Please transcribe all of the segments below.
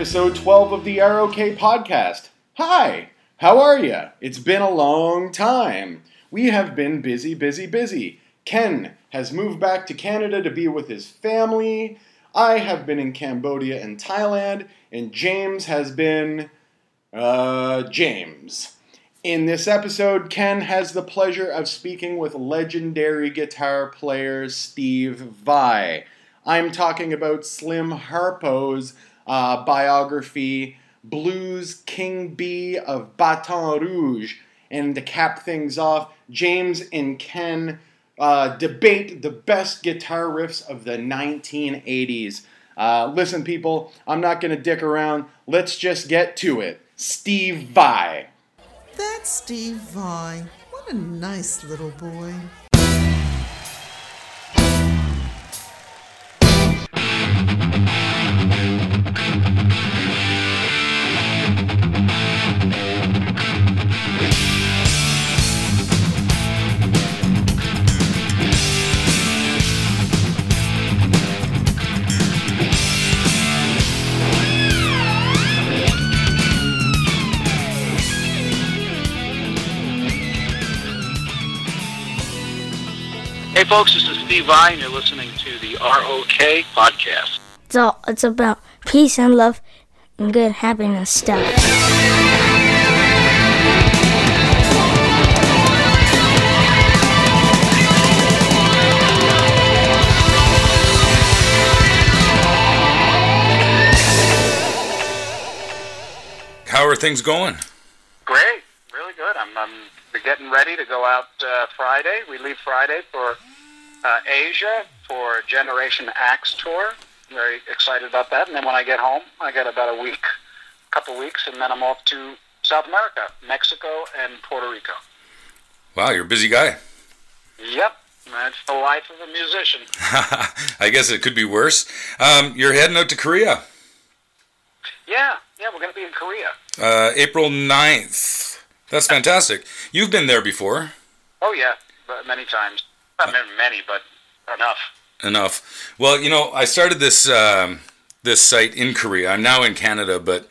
Episode 12 of the ROK podcast. Hi, how are you? It's been a long time. We have been busy, busy, busy. Ken has moved back to Canada to be with his family. I have been in Cambodia and Thailand, and James has been. Uh, James. In this episode, Ken has the pleasure of speaking with legendary guitar player Steve Vai. I'm talking about Slim Harpo's uh, biography, Blues King Bee of Baton Rouge. And to cap things off, James and Ken uh, debate the best guitar riffs of the 1980s. Uh, listen, people, I'm not going to dick around. Let's just get to it. Steve Vai. That's Steve Vai. What a nice little boy. Hey, folks, this is Steve Vai, and you're listening to the ROK podcast. It's all it's about peace and love and good happiness stuff. How are things going? Great, really good. I'm, I'm we're getting ready to go out uh, Friday. We leave Friday for uh, Asia for Generation Axe tour. Very excited about that. And then when I get home, I got about a week, couple weeks, and then I'm off to South America, Mexico, and Puerto Rico. Wow, you're a busy guy. Yep, that's the life of a musician. I guess it could be worse. Um, you're heading out to Korea, Yeah, yeah, we're going to be in Korea. uh, April 9th. That's fantastic. You've been there before. Oh yeah, but many times. Not many, many, but enough. Enough. Well, you know, I started this um, this site in Korea. I'm now in Canada, but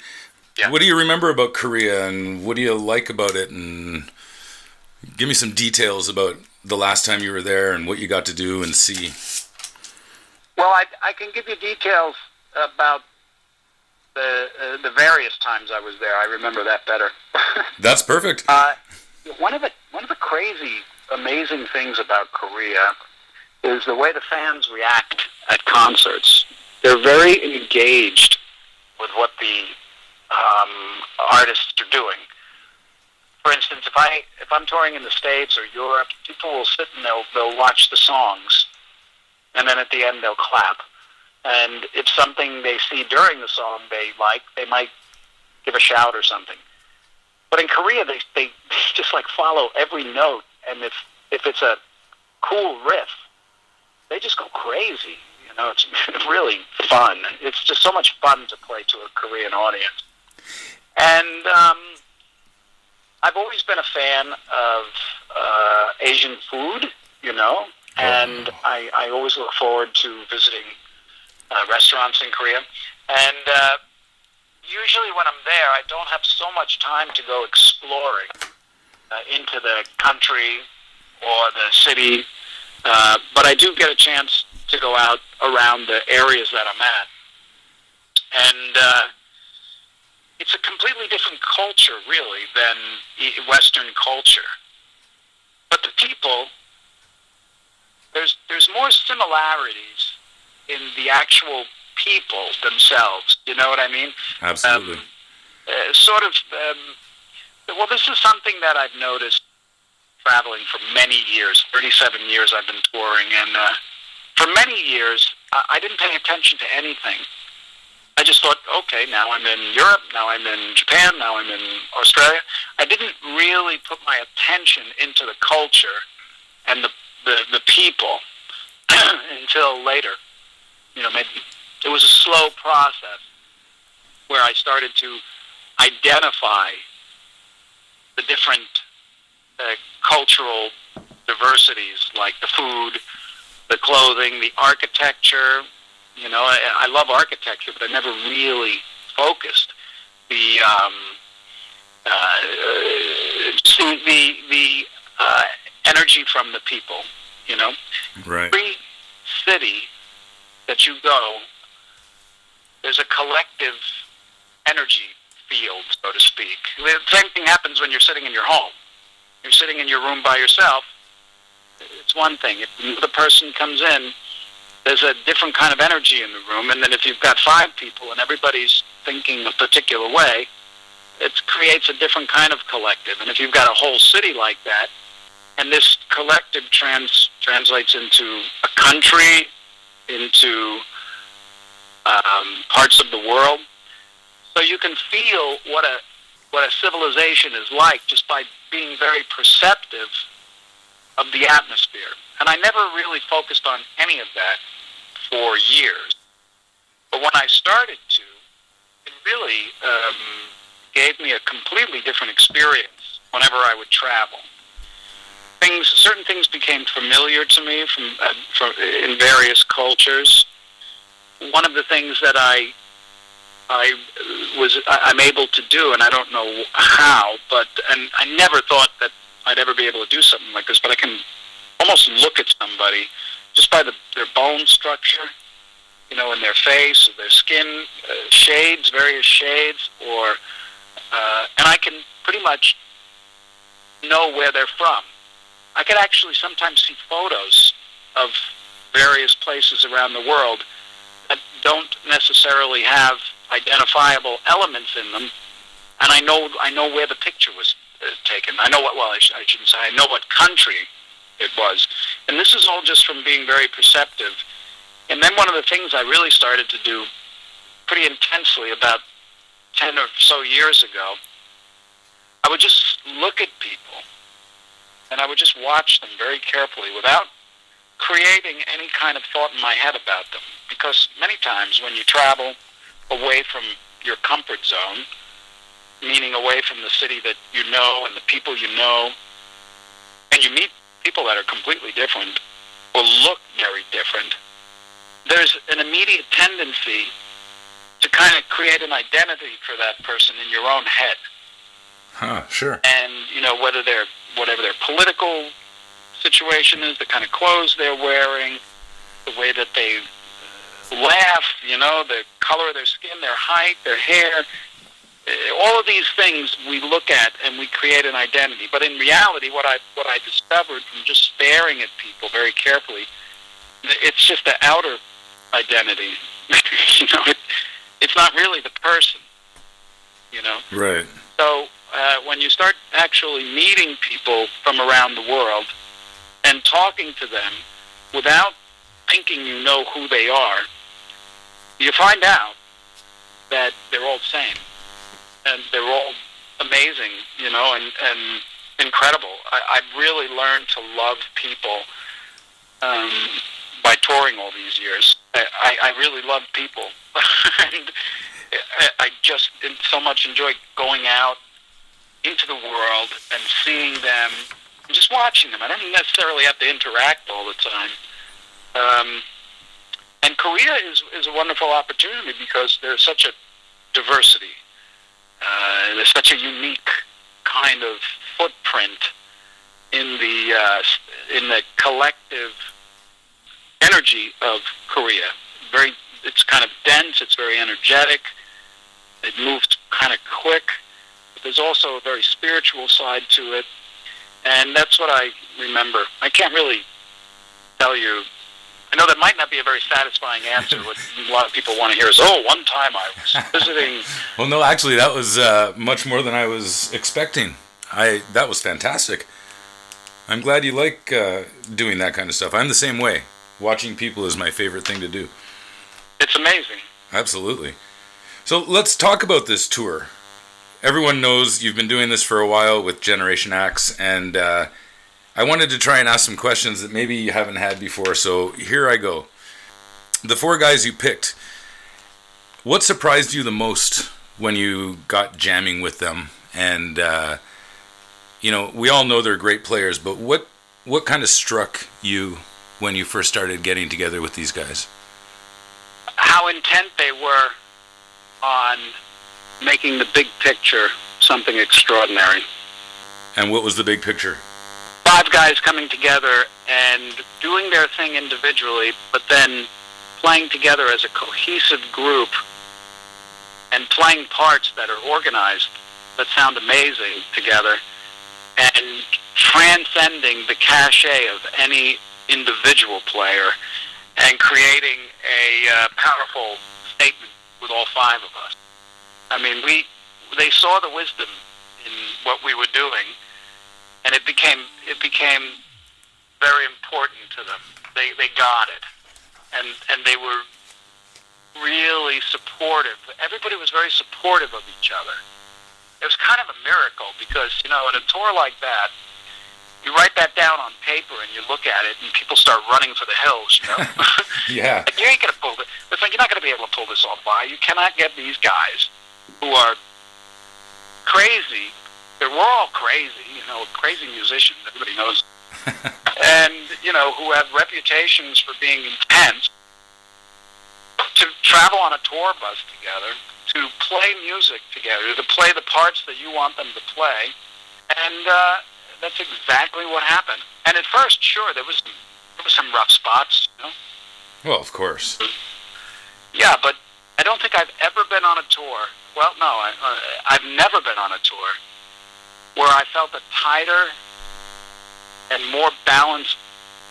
Yeah. what do you remember about Korea, and what do you like about it? And give me some details about the last time you were there and what you got to do and see. Well, I, I can give you details about the uh, the various times I was there. I remember that better. That's perfect. uh, one of the one of the crazy, amazing things about Korea is the way the fans react at concerts. They're very engaged with what the um, artists are doing. For instance, if I if I'm touring in the States or Europe, people will sit and they'll they'll watch the songs, and then at the end they'll clap. And if something they see during the song they like, they might give a shout or something. But in Korea, they they just like follow every note, and if if it's a cool riff, they just go crazy. You know, it's really fun. It's just so much fun to play to a Korean audience. And um, I've always been a fan of uh, Asian food, you know, and I, I always look forward to visiting uh, restaurants in Korea. And uh, usually when I'm there, I don't have so much time to go exploring uh, into the country or the city, uh, but I do get a chance to go out around the areas that I'm at. And uh, it's a completely different culture, really, than Western culture. But the people, there's there's more similarities in the actual people themselves. You know what I mean? Absolutely. Um, uh, sort of. Um, well, this is something that I've noticed traveling for many years. 37 years I've been touring, and uh, for many years I, I didn't pay attention to anything. I just thought, okay, now I'm in Europe, now I'm in Japan, now I'm in Australia. I didn't really put my attention into the culture and the the, the people until later. You know, maybe it was a slow process where I started to identify the different uh, cultural diversities, like the food, the clothing, the architecture. You know, I, I love architecture, but I never really focused the um, uh, see the the uh, energy from the people. You know, Right. every city that you go, there's a collective energy field, so to speak. The same thing happens when you're sitting in your home. You're sitting in your room by yourself. It's one thing. If the person comes in, there's a different kind of energy in the room. And then if you've got five people and everybody's thinking a particular way, it creates a different kind of collective. And if you've got a whole city like that, and this collective trans translates into a country, into um, parts of the world, so you can feel what a what a civilization is like just by being very perceptive of the atmosphere. And I never really focused on any of that for years. But when I started to, it really um, gave me a completely different experience whenever I would travel. Things, certain things became familiar to me from, uh, from in various cultures. One of the things that I I was I'm able to do, and I don't know how, but and I never thought that I'd ever be able to do something like this. But I can almost look at somebody just by the, their bone structure, you know, in their face, their skin uh, shades, various shades, or uh, and I can pretty much know where they're from. I could actually sometimes see photos of various places around the world that don't necessarily have identifiable elements in them, and I know I know where the picture was uh, taken. I know what well I, sh- I shouldn't say I know what country it was, and this is all just from being very perceptive. And then one of the things I really started to do pretty intensely about ten or so years ago, I would just look at people, and I would just watch them very carefully without creating any kind of thought in my head about them. Because many times when you travel away from your comfort zone, meaning away from the city that you know and the people you know, and you meet people that are completely different or look very different, there's an immediate tendency to kind of create an identity for that person in your own head. Huh. Sure. And, you know, whether they're, whatever their political situation is, the kind of clothes they're wearing, the way that they laugh, you know, the color of their skin, their height, their hair, eh, all of these things we look at and we create an identity. But in reality, what I what I discovered from just staring at people very carefully, it's just the outer identity. you know, it, it's not really the person. You know. Right. So uh, when you start actually meeting people from around the world and talking to them without thinking you know who they are, you find out that they're all the same and they're all amazing, you know, and, and incredible. I, I've really learned to love people um, by touring all these years. I, I, really love people. and I just so much enjoy going out into the world and seeing them and just watching them. I don't necessarily have to interact all the time. Um, and Korea is, is a wonderful opportunity because there's such a diversity. Uh, there's such a unique kind of footprint in the uh, in the collective energy of Korea. Very, it's kind of dense. It's very energetic. It moves kind of quick. But there's also a very spiritual side to it, and that's what I remember. I can't really tell you. I know that might not be a very satisfying answer. What a lot of people want to hear is, "Oh, one time I was visiting." Well, no, actually, that was uh, much more than I was expecting. I that was fantastic. I'm glad you like uh, doing that kind of stuff. I'm the same way. Watching people is my favorite thing to do. It's amazing. Absolutely. So let's talk about this tour. Everyone knows you've been doing this for a while with Generation Axe, and uh, I wanted to try and ask some questions that maybe you haven't had before. So here I go. The four guys you picked, what surprised you the most when you got jamming with them? And uh, you know, we all know they're great players, but what what kind of struck you when you first started getting together with these guys? How intent they were on making the big picture something extraordinary. And what was the big picture? Five guys coming together and doing their thing individually, but then playing together as a cohesive group and playing parts that are organized that sound amazing together and transcending the cachet of any individual player and creating a uh, powerful statement with all five of us. I mean, we they saw the wisdom in what we were doing, and it became it became very important to them. They they got it, and and they were really supportive. Everybody was very supportive of each other. It was kind of a miracle because you know, in a tour like that, you write that down on paper and you look at it, and people start running for the hills. You know, Yeah. like, you ain't gonna pull it. It's like you're not gonna be able to pull this off by. You cannot get these guys who are crazy. We're all crazy, you know, crazy musicians. Everybody knows, and you know, who have reputations for being intense. To travel on a tour bus together, to play music together, to play the parts that you want them to play, and uh, that's exactly what happened. And at first, sure, there was there was some rough spots, you know. Well, of course. Yeah, but I don't think I've ever been on a tour. Well, no, I, uh, I've never been on a tour where I felt a tighter and more balanced,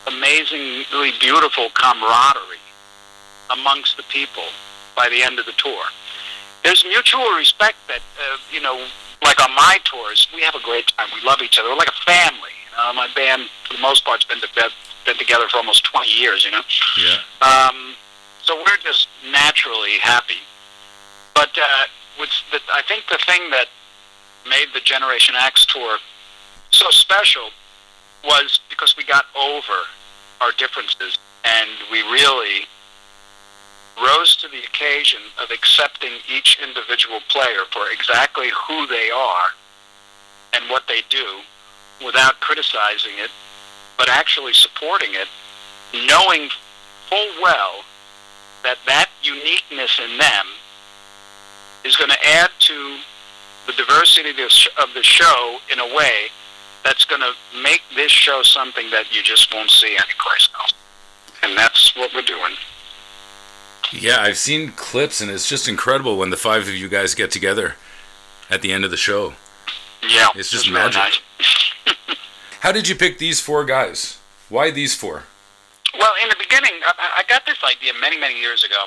amazingly beautiful camaraderie amongst the people by the end of the tour. There's mutual respect that, uh, you know, like on my tours, we have a great time. We love each other. We're like a family. You know, my band, for the most part, has been, to, been together for almost 20 years, you know. Yeah. Um, so we're just naturally happy. But uh, what's the, I think the thing that made the Generation Axe tour so special was because we got over our differences and we really rose to the occasion of accepting each individual player for exactly who they are and what they do without criticizing it, but actually supporting it, knowing full well that that uniqueness in them is going to add to the diversity of the of the show in a way that's going to make this show something that you just won't see anyplace else. And that's what we're doing. Yeah, I've seen clips, and it's just incredible when the five of you guys get together at the end of the show. Yeah, It's just magic. nice. How did you pick these four guys? Why these four? Well, in the beginning, I, I got this idea many, many years ago.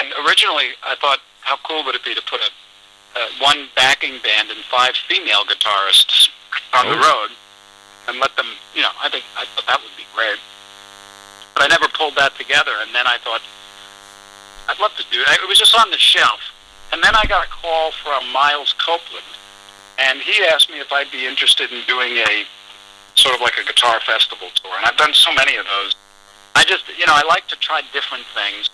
And originally, I thought, how cool would it be to put a uh, one backing band and five female guitarists on the Oh. road and let them, you know, I think I thought that would be great. But I never pulled that together. And then I thought, I'd love to do it. It was just on the shelf. And then I got a call from Miles Copeland, and he asked me if I'd be interested in doing a sort of like a guitar festival tour. And I've done so many of those. I just, you know, I like to try different things.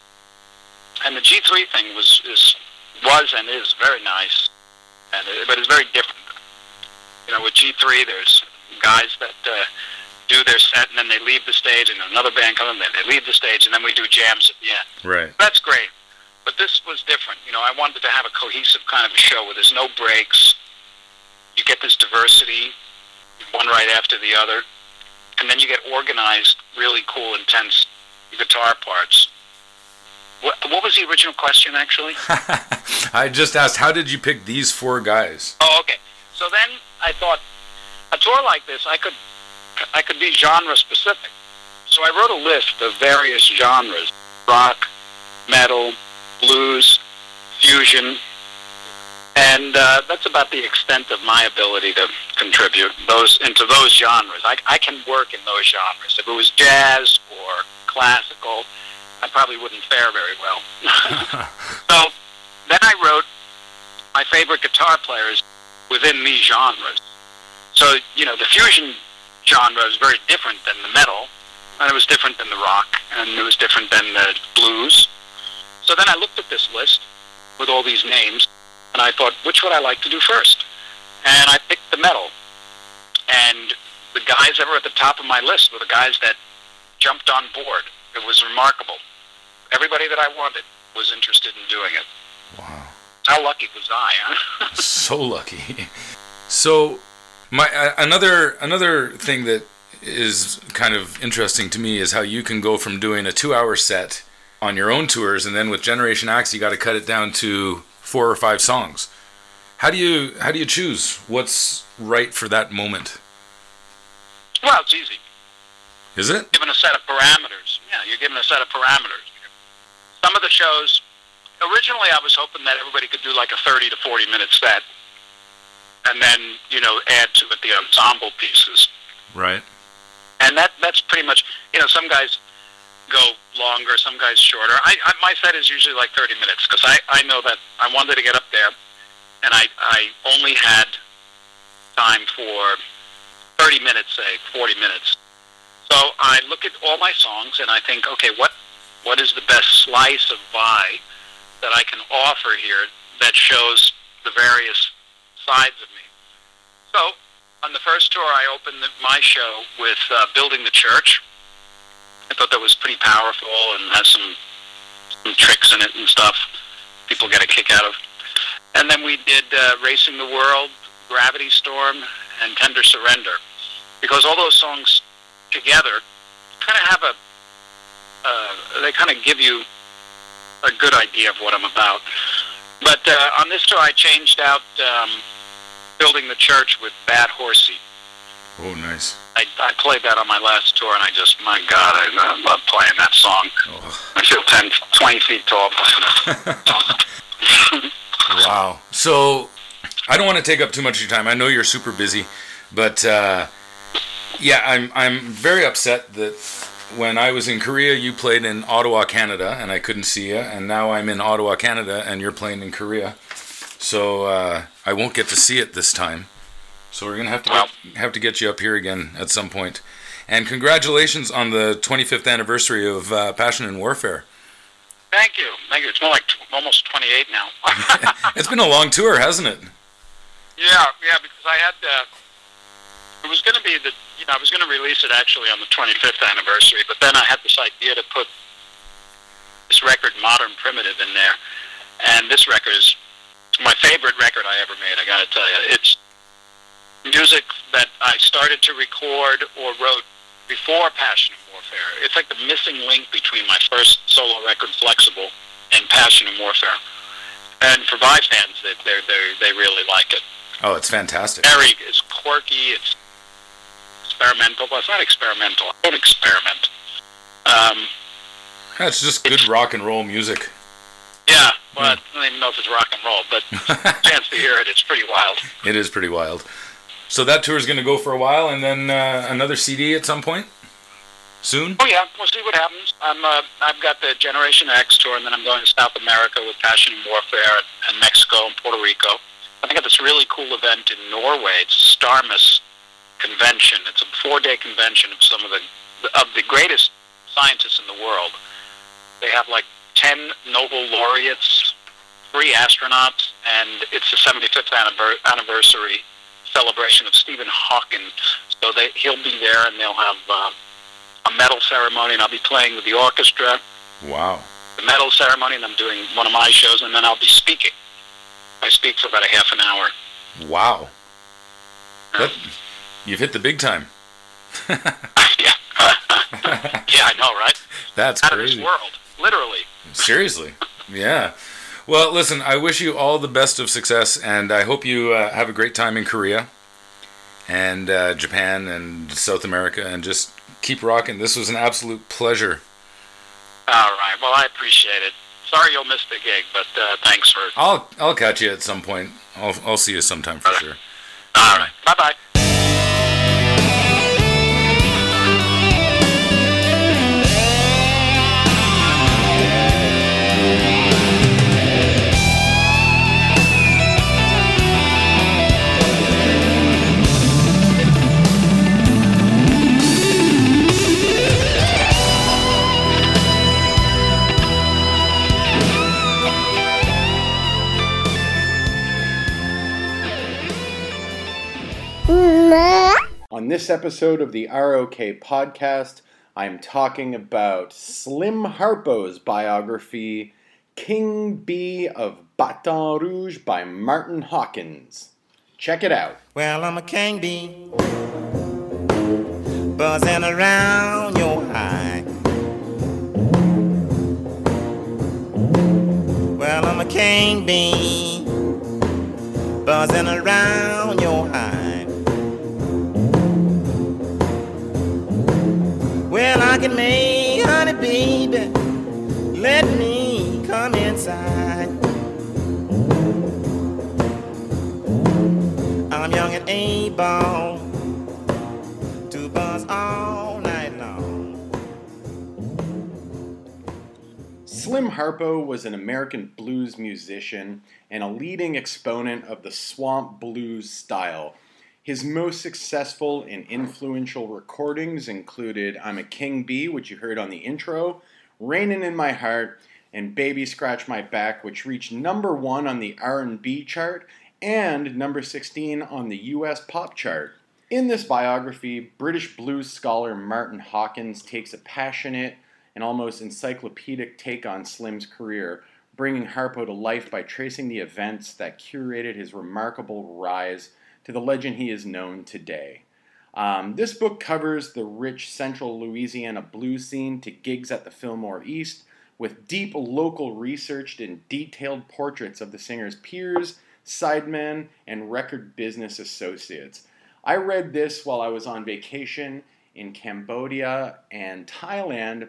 And the G3 thing was is was and is very nice, and but it's very different. You know, with G3, there's guys that uh, do their set and then they leave the stage, and another band comes and then they leave the stage, and then we do jams at the end. Right. That's great. But this was different. You know, I wanted to have a cohesive kind of a show where there's no breaks. You get this diversity, one right after the other, and then you get organized, really cool, intense guitar parts. What, what was the original question, actually? I just asked, how did you pick these four guys? Oh, okay. So then I thought a tour like this, I could I could be genre specific. So I wrote a list of various genres: rock, metal, blues, fusion, and uh, that's about the extent of my ability to contribute those into those genres. I, I can work in those genres. If it was jazz or classical, I probably wouldn't fare very well. so then I wrote my favorite guitar players within these genres. So you know, the fusion genre is very different than the metal, and it was different than the rock, and it was different than the blues. So then I looked at this list with all these names, and I thought, which would I like to do first? And I picked the metal. And the guys that were at the top of my list were the guys that jumped on board. It was remarkable. Everybody that I wanted was interested in doing it. Wow. How lucky was I? Huh? so lucky. So, my uh, another another thing that is kind of interesting to me is how you can go from doing a two-hour set on your own tours, and then with Generation Axe, you got to cut it down to four or five songs. How do you how do you choose what's right for that moment? well, it's easy. Is it? given a set of parameters. Yeah, you're given a set of parameters. Some of the shows, originally I was hoping that everybody could do like a 30 to 40 minute set, and then you know add to it the ensemble pieces. Right. And that that's pretty much you know some guys go longer, some guys shorter. I, I my set is usually like 30 minutes because I I know that I wanted to get up there, and I I only had time for 30 minutes, say 40 minutes. So I look at all my songs and I think, okay, what what is the best slice of Vai that I can offer here that shows the various sides of me? So on the first tour, I opened the, my show with uh, "Building the Church." I thought that was pretty powerful and has some some tricks in it and stuff. People get a kick out of. And then we did uh, "Racing the World," "Gravity Storm," and "Tender Surrender," because all those songs together kind of have a uh, they kind of give you a good idea of what I'm about. But uh, on this tour, I changed out um, "Building the Church" with "Bad Horsie." Oh, nice. I, I played that on my last tour, and I just, my God, I, I love playing that song. Oh. I feel 10, 20 feet tall playing it. Wow. So, I don't want to take up too much of your time. I know you're super busy, but uh, yeah, I'm I'm very upset that when I was in Korea, you played in Ottawa, Canada, and I couldn't see you, and now I'm in Ottawa, Canada, and you're playing in Korea. So uh, I won't get to see it this time. So we're gonna have to get, have to get you up here again at some point. And congratulations on the 25th anniversary of uh, Passion and Warfare. Thank you. Thank you. It's more like t- almost 28 now. It's been a long tour, hasn't it? Yeah, yeah, because I had uh, it was going to be the you know I was going to release it actually on the 25th anniversary, but then I had this idea to put this record, Modern Primitive, in there, and this record is my favorite record I ever made. I got to tell you, it's music that I started to record or wrote before Passion and Warfare. It's like the missing link between my first solo record, Flexible, and Passion and Warfare. And for Vai fans, they they they they really like it Oh, it's fantastic. very it's quirky it's experimental well it's not experimental i don't experiment um, That's just good rock and roll music. yeah well i don't even know if it's rock and roll but chance to hear it it's pretty wild It is pretty wild. So that tour is going to go for a while, and then uh, another CD at some point? Soon. oh yeah we'll see what happens. I'm uh, i've got the generation axe tour and then i'm going to south america with passion and warfare and, and mexico and puerto rico. I got this really cool event in norway. It's starmus convention. It's a four day convention of some of the of the greatest scientists in the world. They have like 10 Nobel laureates, three astronauts, and it's the 75th annivers- anniversary celebration of Stephen Hawking. So they, he'll be there, and they'll have uh, a medal ceremony, and I'll be playing with the orchestra, Wow. the medal ceremony, and I'm doing one of my shows, and then I'll be speaking. I speak for about a half an hour. Wow. That, you've hit the big time. yeah. yeah, I know, right? That's Out of this crazy. world, literally. Seriously. Yeah. Well, listen, I wish you all the best of success, and I hope you uh, have a great time in Korea and uh, Japan and South America, and just keep rocking. This was an absolute pleasure. All right. Well, I appreciate it. sorry you'll miss the gig, but uh, thanks for. I'll I'll catch you at some point. I'll I'll see you sometime for sure. All right. Bye bye. On this episode of the ROK podcast, I'm talking about Slim Harpo's biography, King Bee of Baton Rouge by Martin Hawkins. Check it out. Well, I'm a king bee, buzzing around your eye. Well, I'm a king bee, buzzing around your eye. Well, I can make honey, baby. Let me come inside. I'm young and able to buzz all night long. Slim Harpo was an American blues musician and a leading exponent of the swamp blues style. His most successful and influential recordings included I'm a King Bee, which you heard on the intro, Rainin' in My Heart, and Baby Scratch My Back, which reached number 1 on the R&B chart and number 16 on the US pop chart. In this biography, British blues scholar Martin Hawkins takes a passionate and almost encyclopedic take on Slim's career, bringing Harpo to life by tracing the events that curated his remarkable rise to the legend he is known today. Um, this book covers the rich central Louisiana blues scene to gigs at the Fillmore East, with deep local research and detailed portraits of the singer's peers, sidemen, and record business associates. I read this while I was on vacation in Cambodia and Thailand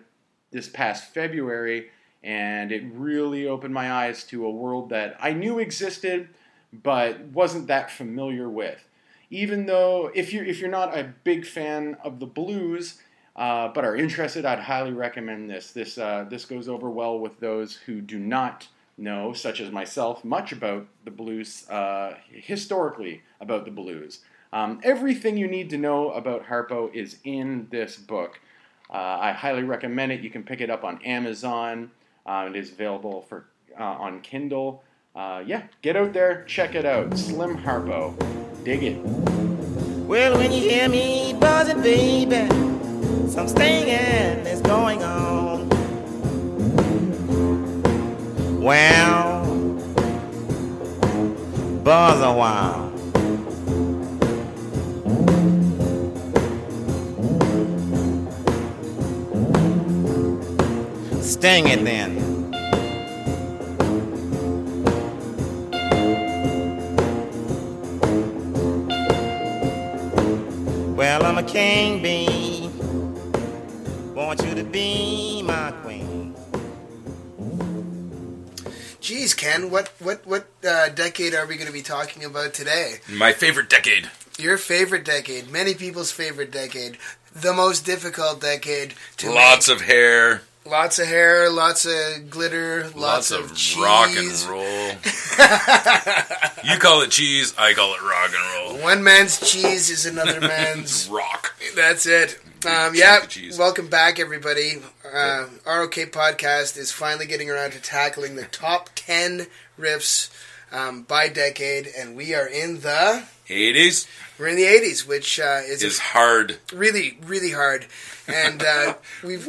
this past February, and it really opened my eyes to a world that I knew existed but wasn't that familiar with. Even though, if you're if you're not a big fan of the blues, uh, but are interested, I'd highly recommend this. This uh, this goes over well with those who do not know, such as myself, much about the blues uh, historically about the blues. Um, everything you need to know about Harpo is in this book. Uh, I highly recommend it. You can pick it up on Amazon. Uh, it is available for uh, on Kindle. Uh, yeah, get out there, check it out. Slim Harpo, dig it. Well, when you hear me buzzing, baby, some stinging is going on. Well, buzz a while. Sting it then. Well, I'm a king bee. Want you to be my queen. Geez, Ken, what what what uh, decade are we going to be talking about today? My favorite decade. Your favorite decade, many people's favorite decade, the most difficult decade to Lots of hair. Lots of hair, lots of glitter, lots, Lots, of, cheese. rock and roll. you call it cheese, I call it rock and roll. One man's cheese is another man's. rock. That's it. Um, yeah, welcome back, everybody. Uh, ROK Podcast is finally getting around to tackling the top 10 riffs um, by decade, and we are in the. 80s We're in the 80s, which uh, is, is hard. really, really hard. And uh, we've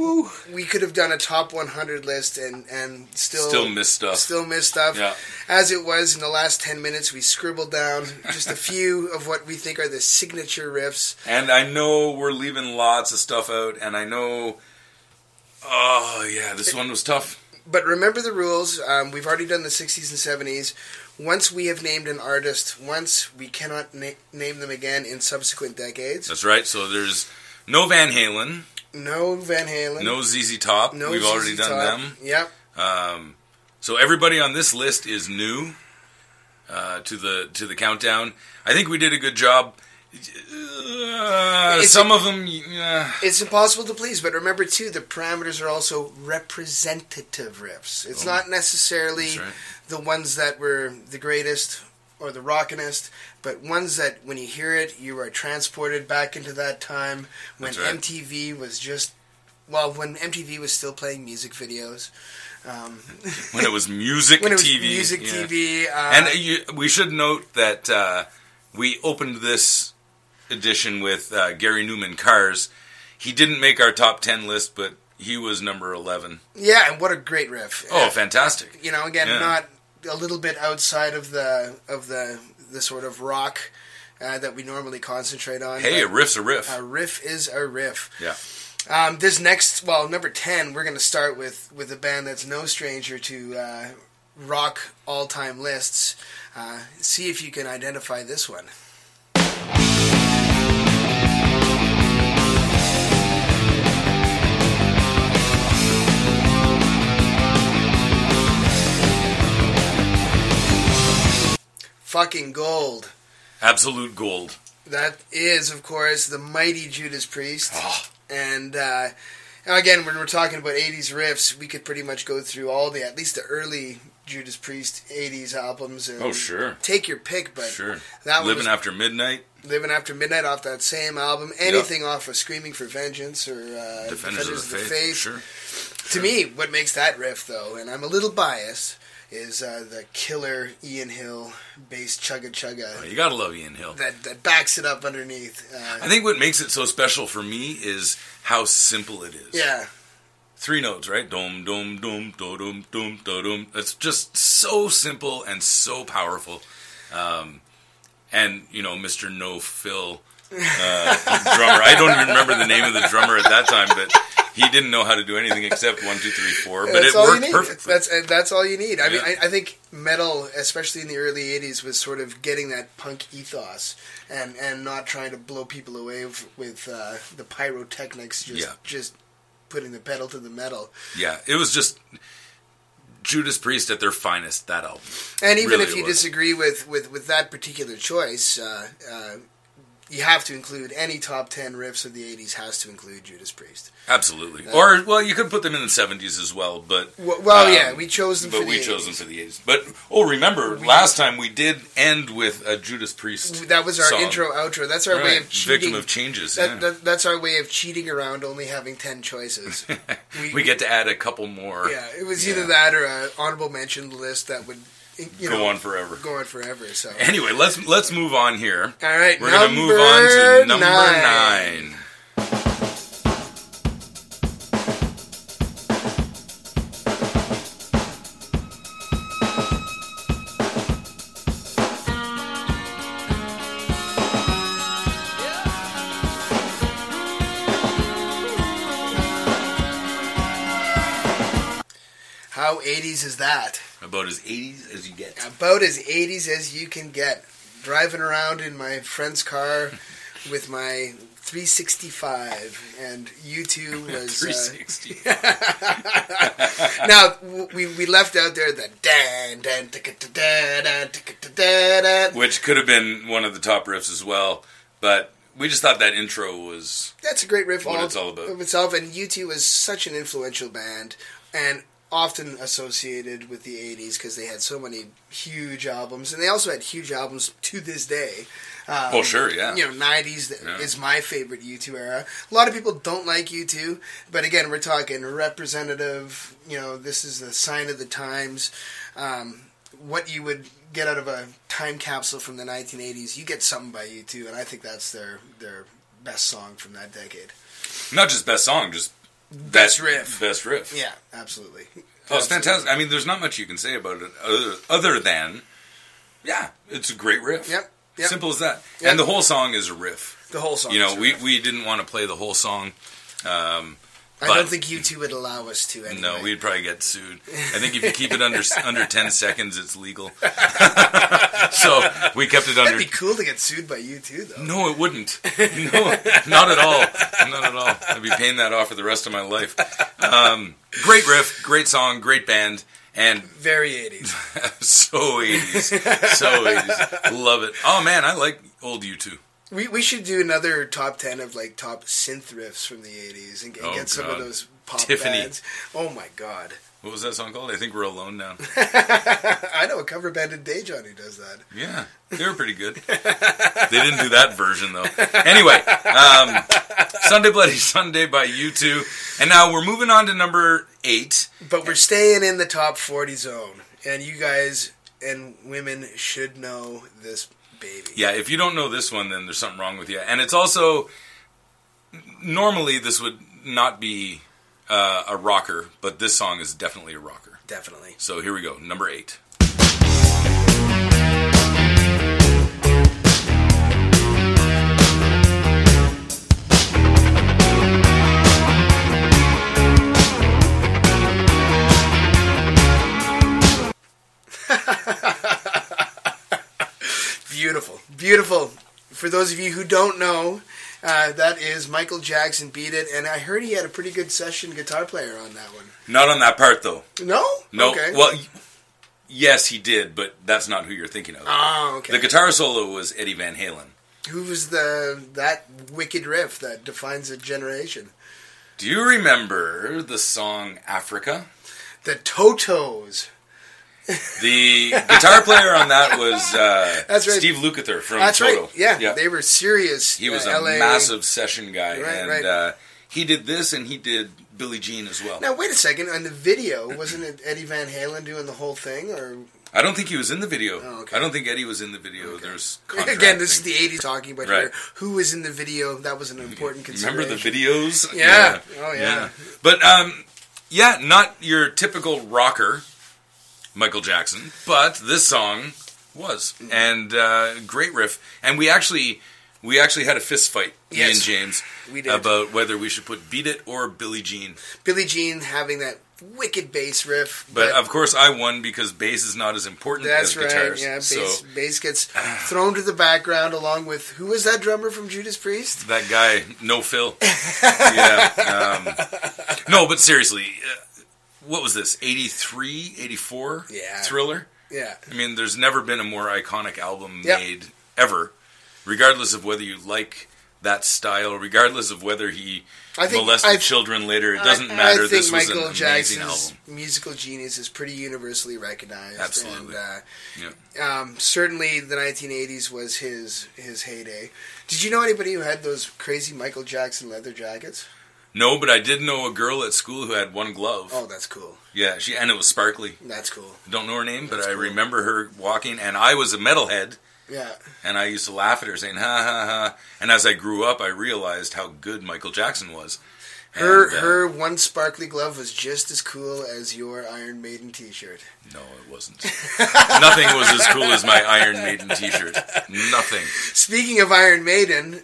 we could have done a top 100 list and, and still Still miss stuff. Still missed stuff. Yeah. As it was in the last 10 minutes, we scribbled down just a few of what we think are the signature riffs. And I know we're leaving lots of stuff out, and I know. Oh, yeah, this one was tough. But remember the rules. Um, we've already done the 60s and 70s. Once we have named an artist, once we cannot na- name them again in subsequent decades. That's right. So there's no Van Halen, No Van Halen. no ZZ Top. no We've already done Top. them. Yep. Um, So everybody on this list is new uh, to the to the countdown. I think we did a good job. Uh, some of them, yeah. It's impossible to please, but remember too, the parameters are also representative riffs. It's not necessarily Oh, right. the ones that were the greatest or the rockinest, but ones that when you hear it, you are transported back into that time when right. MTV was just well, when MTV was still playing music videos. Um, when it was music when it was TV. music yeah. TV, uh, And you, we should note that uh, we opened this edition with uh, Gary Numan Cars. He didn't make our top 10 list, but he was number 11. yeah, and what a great riff! Oh, Uh, fantastic. you know, again, Yeah. not a little bit outside of the of the the sort of rock uh, that we normally concentrate on. Hey, a riff's a riff. a riff is a riff. Yeah. Um, this next, well, number ten, we're going to start with with a band that's no stranger to uh, rock all time lists. Uh, see if you can identify this one. Fucking gold. Absolute gold. That is, of course, the mighty Judas Priest. Oh. And uh, again, when we're talking about 80s riffs, we could pretty much go through all the, at least the early Judas Priest 80s albums. And Oh, sure. Take your pick, but Sure. that one Living After Midnight, Living After Midnight off that same album. Anything off of Screaming for Vengeance or uh, Defenders, of the Faith. Sure. To me, what makes that riff, though, and I'm a little biased, is uh, the killer Ian Hill bass chugga chugga. Oh, you gotta love Ian Hill. that, that backs it up underneath. Uh, I think what makes it so special for me is how simple it is. yeah, Three notes, right? Dum dum dum do dum dum do dum. It's just so simple and so powerful. Um, and you know, Mr. No Phil, uh, drummer. I don't even remember the name of the drummer at that time, but he didn't know how to do anything except one, two, three, four. But that's it all you worked need. perfectly. That's that's all you need. I mean, I, I think metal, especially in the early '80s, was sort of getting that punk ethos and and not trying to blow people away with, with uh, the pyrotechnics. Just Yeah. just putting the pedal to the metal. yeah, it was just Judas Priest at their finest. That album. And even Really if you was. disagree with, with, with that particular choice, uh, uh, you have to include any top ten riffs of the '80s has to include Judas Priest. Absolutely. or well, you could put them in the seventies as well, but Well, well Um, yeah, we chose them but for we the chose them for the eighties. But oh, remember last time we did end with a Judas Priest. That was our song. intro outro. That's our way of cheating. Victim of changes. That, yeah. that, that's our way of cheating around only having 10 choices. we, get to add a couple more. Yeah, it was Yeah. either that or an honorable mention list that would you Go know, on forever. Go on forever. So, Anyway, let's let's move on here. all right, We're gonna move on to number nine. nine. How 80s is that? About as eighties as you get. About as 80s as you can get. Driving around in my friend's car with my 365, and U2 was. Uh, now we we left out there the dan dan ticka da da dan ticka da da da. Which could have been one of the top riffs as well, but we just thought that intro was That's a great riff What all it's all about. of itself, and U2 was such an influential band and often associated with the 80s because they had so many huge albums, and they also had huge albums to this day. Um, Oh, sure, yeah. You know, 90s Yeah. is my favorite U2 era. A lot of people don't like U2, but again, we're talking representative, you know, this is the sign of the times. Um, what you would get out of a time capsule from the 1980s, you get something by U2, and I think that's their, their best song from that decade. not just best song, just Best riff. Best riff. Yeah, absolutely. Oh, it's fantastic. I mean, there's not much you can say about it other, other than, yeah, it's a great riff. Yep, yep. Simple as that. Yep. And the whole song is a riff. The whole song. You know, we, we didn't want to play the whole song. Um, I don't think U2 would allow us to anyway. No, we'd probably get sued. I think if you keep it under under ten seconds, it's legal. so we kept it under. That'd be cool to get sued by U2 though. No, it wouldn't. No, not at all. Not at all. I'd be paying that off for the rest of my life. Um, great riff, great song, great band, and Very 80s. so 80s, so 80s. Love it. Oh man, I like old U2. We, we should do another top 10 of like top synth riffs from the 80s and, and Oh, get some of those pop Tiffany. bands. Oh my god. What was that song called? I think we're alone now. I know a cover band in Daejeon who does that. Yeah, they were pretty good. they didn't do that version though. Anyway, um, Sunday Bloody Sunday by U2, and now we're moving on to number eight. But we're staying in the top 40 zone. And you guys and women should know this baby. Yeah, if you don't know this one, then there's something wrong with you. And it's also normally this would not be uh, a rocker, but this song is definitely a rocker. Definitely. So here we go, number eight. Beautiful. Beautiful. For those of you who don't know, uh, that is Michael Jackson Beat It. And I heard he had a pretty good session guitar player on that one. Not on that part though. No? No. Okay. Well, yes, he did, but that's not who you're thinking of. Oh, okay. The guitar solo was Eddie Van Halen. Who was the that wicked riff that defines a generation? Do you remember the song Africa? The Totos. The guitar player on that was uh, That's right. Steve Lukather from That's Toto. right. Yeah, they were serious. He was uh, a LA. massive session guy, Right, and right. Uh, he did this, and he did Billie Jean as well. Now wait a second. On the video, wasn't it Eddie Van Halen doing the whole thing, or I don't think he was in the video. Oh, okay. I don't think Eddie was in the video. There's again, this is the '80s talking about Right. here. Who was in the video? That was an important consideration. Remember the videos? Yeah. Oh, yeah. But um, yeah, not your typical rocker, Michael Jackson, but this song was, and uh, great riff. And we actually, we actually had a fist fight, me and James, we did. about whether we should put "Beat It" or "Billie Jean." Billie Jean having that wicked bass riff. But of course, I won because bass is not as important that's as right. guitars. Yeah, bass, So bass gets thrown to the background along with who was that drummer from Judas Priest? that guy, no Phil. yeah. Um, no, but seriously, uh, what was this? 83, 84? Yeah. Thriller? Yeah. I mean, there's never been a more iconic album Yep. made ever, regardless of whether you like that style, regardless of whether he I think- molested I- children later. It doesn't I, matter. think this was Michael an amazing album. musical genius is pretty universally recognized. Absolutely. And, Yeah. uh, um, certainly, the 1980s was his his heyday. Did you know anybody who had those crazy Michael Jackson leather jackets? No, but I did know a girl at school who had one glove. Oh, that's cool. Yeah, she and it was sparkly. That's cool. Don't know her name, but That's I cool. remember her walking, and I was a metalhead. Yeah. And I used to laugh at her, saying "ha ha ha." And as I grew up, I realized how good Michael Jackson was. Her And, uh, her one sparkly glove was just as cool as your Iron Maiden T-shirt. No, it wasn't. Nothing was as cool as my Iron Maiden T-shirt. Nothing. Speaking of Iron Maiden,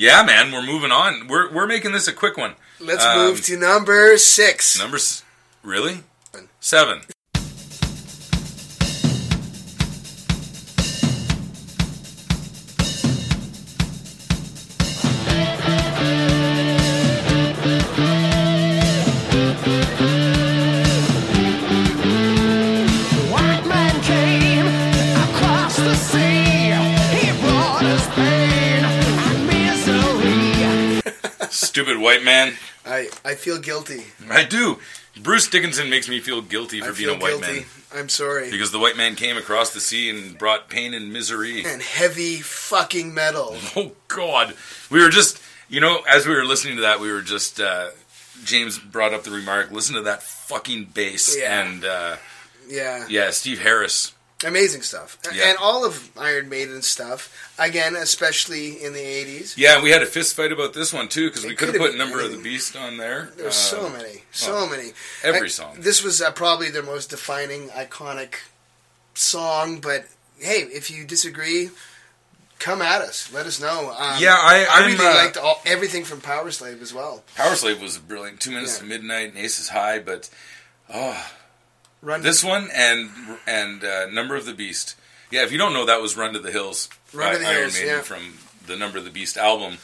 Yeah, man, we're moving on. We're we're making this a quick one. let's Um, move to number six. Number s- really seven. Stupid white man. I I feel guilty. I do. Bruce Dickinson makes me feel guilty for I being a white guilty. man I'm sorry. because the white man came across the sea and brought pain and misery. and heavy fucking metal. Oh God, we were just you know as we were listening to that, we were just uh, James brought up the remark, listen to that fucking bass Yeah. and uh, Yeah. yeah, Steve Harris. Amazing stuff. Yeah. And all of Iron Maiden stuff, again, especially in the 80s. Yeah, we had a fist fight about this one too because we could have put been Number of the. Beast on there. There's Uh, so many. So oh, many. every I- song. This was uh, probably their most defining, iconic song, but hey, if you disagree, come at us. Let us know. Um, Yeah, I- I really uh, liked all, everything from Power Slave as well. Power Slave was brilliant. Two minutes Yeah. to midnight, and Aces High, but oh, Run this one and and uh, Number of the Beast. Yeah, if you don't know, that was Run to the Hills Run by to the Iron Hills, Maiden yeah. from the Number of the Beast album.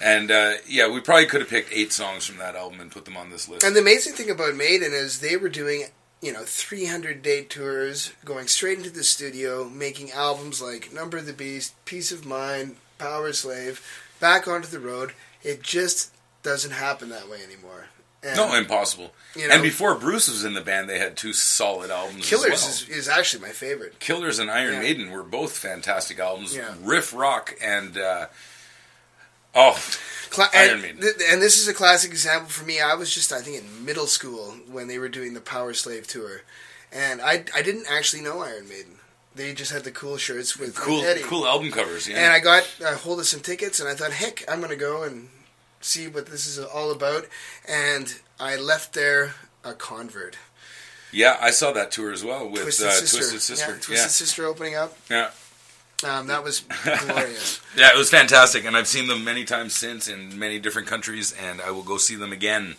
And uh, yeah, we probably could have picked eight songs from that album and put them on this list. And the amazing thing about Maiden is they were doing you know 300 day tours, going straight into the studio, making albums like Number of the Beast, Piece of Mind, Power Slave, back onto the road. It just doesn't happen that way anymore. And No, impossible. You know- and before Bruce was in the band, they had two solid albums. Killers well. is, is actually my favorite. Killers and Iron Yeah. Maiden were both fantastic albums. Yeah. Riff Rock and uh, oh, Cla- Iron and, Maiden. th- and this is a classic example for me. I was just, I think, in middle school when they were doing the Power Slave tour, and I, I didn't actually know Iron Maiden. They just had the cool shirts with cool, Eddie. cool album covers. Yeah, And I got a hold of some tickets, and I thought, heck, I'm going to go and see what this is all about. And I left there a convert. yeah, I saw that tour as well with Twisted uh, Sister. Twisted Sister. Yeah, Twisted Sister opening up. yeah. Um, that was glorious. Yeah, it was fantastic, and I've seen them many times since in many different countries, and I will go see them again.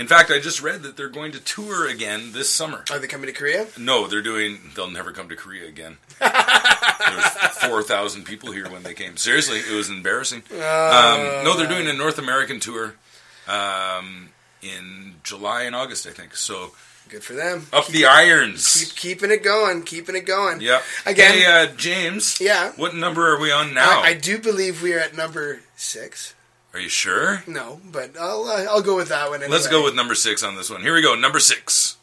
In fact, I just read that they're going to tour again this summer. Are they coming to Korea? No, they're doing. They'll never come to Korea again. There's four thousand people here when they came. Seriously, it was embarrassing. Um, no, they're doing a North American tour um, in July and August, I think. So Good for them. up the irons. Keep keeping it going. Keeping it going. Yep. Again- hey, uh, James. Yeah. What number are we on now? I, I do believe we are at number six. Are you sure? No, but I'll uh, I'll go with that one. Anyway. Let's go with number six on this one. Here we go. Number six.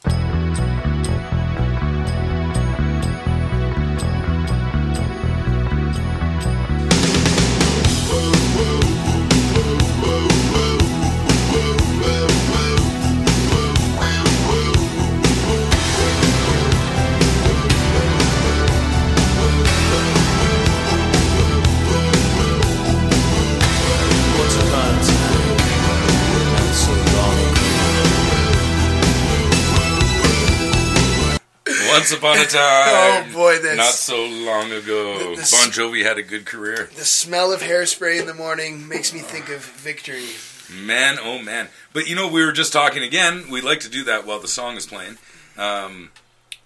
Once upon a time. Oh, boy, that's- not so long ago. The- the- Bon Jovi had a good career. The smell of hairspray in the morning makes me think of victory. Man, oh man. But you know, we were just talking again. We like to do that while the song is playing. Um,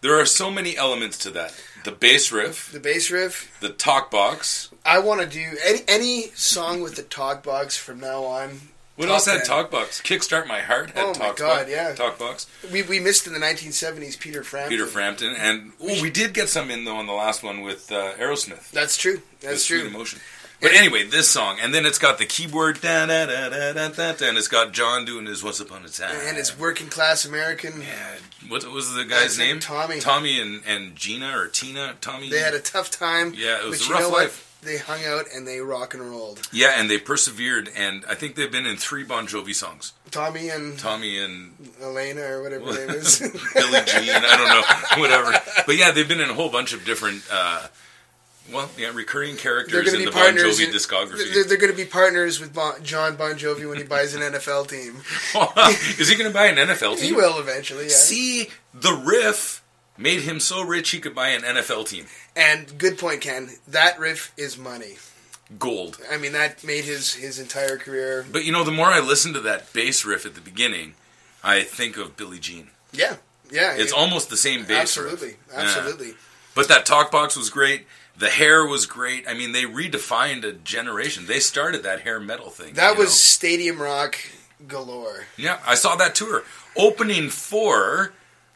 there are so many elements to that. The bass riff, The bass riff. the talk box. I want to do any any song with the talk box from now on. What else had TalkBox? Kickstart My Heart had Oh my God, yeah. TalkBox. We, we missed in the 1970s Peter Frampton. Peter Frampton. And ooh, we did get some in, though, on the last one with uh, Aerosmith. That's true. That's true. Emotion. But anyway, this song, and then it's got the keyboard, da da da da da da, and it's got John doing his "Once Upon a Time," And it's working class American. Yeah, what was the guy's name? Tommy. Tommy and, and Gina or Tina. Tommy. They had a tough time. Yeah, it was a rough know what? They hung out and they rock and rolled. yeah, and they persevered, and I think they've been in three Bon Jovi songs. Tommy and Tommy and Elena or whatever her name is. Billie Jean. I don't know, whatever. But yeah, they've been in a whole bunch of different. Uh, well, yeah, recurring characters in the Bon. Jovi in- discography. They're, they're going to be partners with bon, John Bon Jovi when he buys an NFL team. Is he going to buy an NFL team? He will eventually. Yeah. See, the riff made him so rich he could buy an NFL team. And good point, Ken. That riff is money. Gold. I mean, that made his his entire career. But you know, the more I listen to that bass riff at the beginning, I think of Billie Jean. Yeah, yeah. It's it- almost the same bass absolutely, riff. Yeah. absolutely. But that talk box was great. The hair was great. I mean, they redefined a generation. They started that hair metal thing. That was know? stadium rock galore. yeah. I saw that tour opening for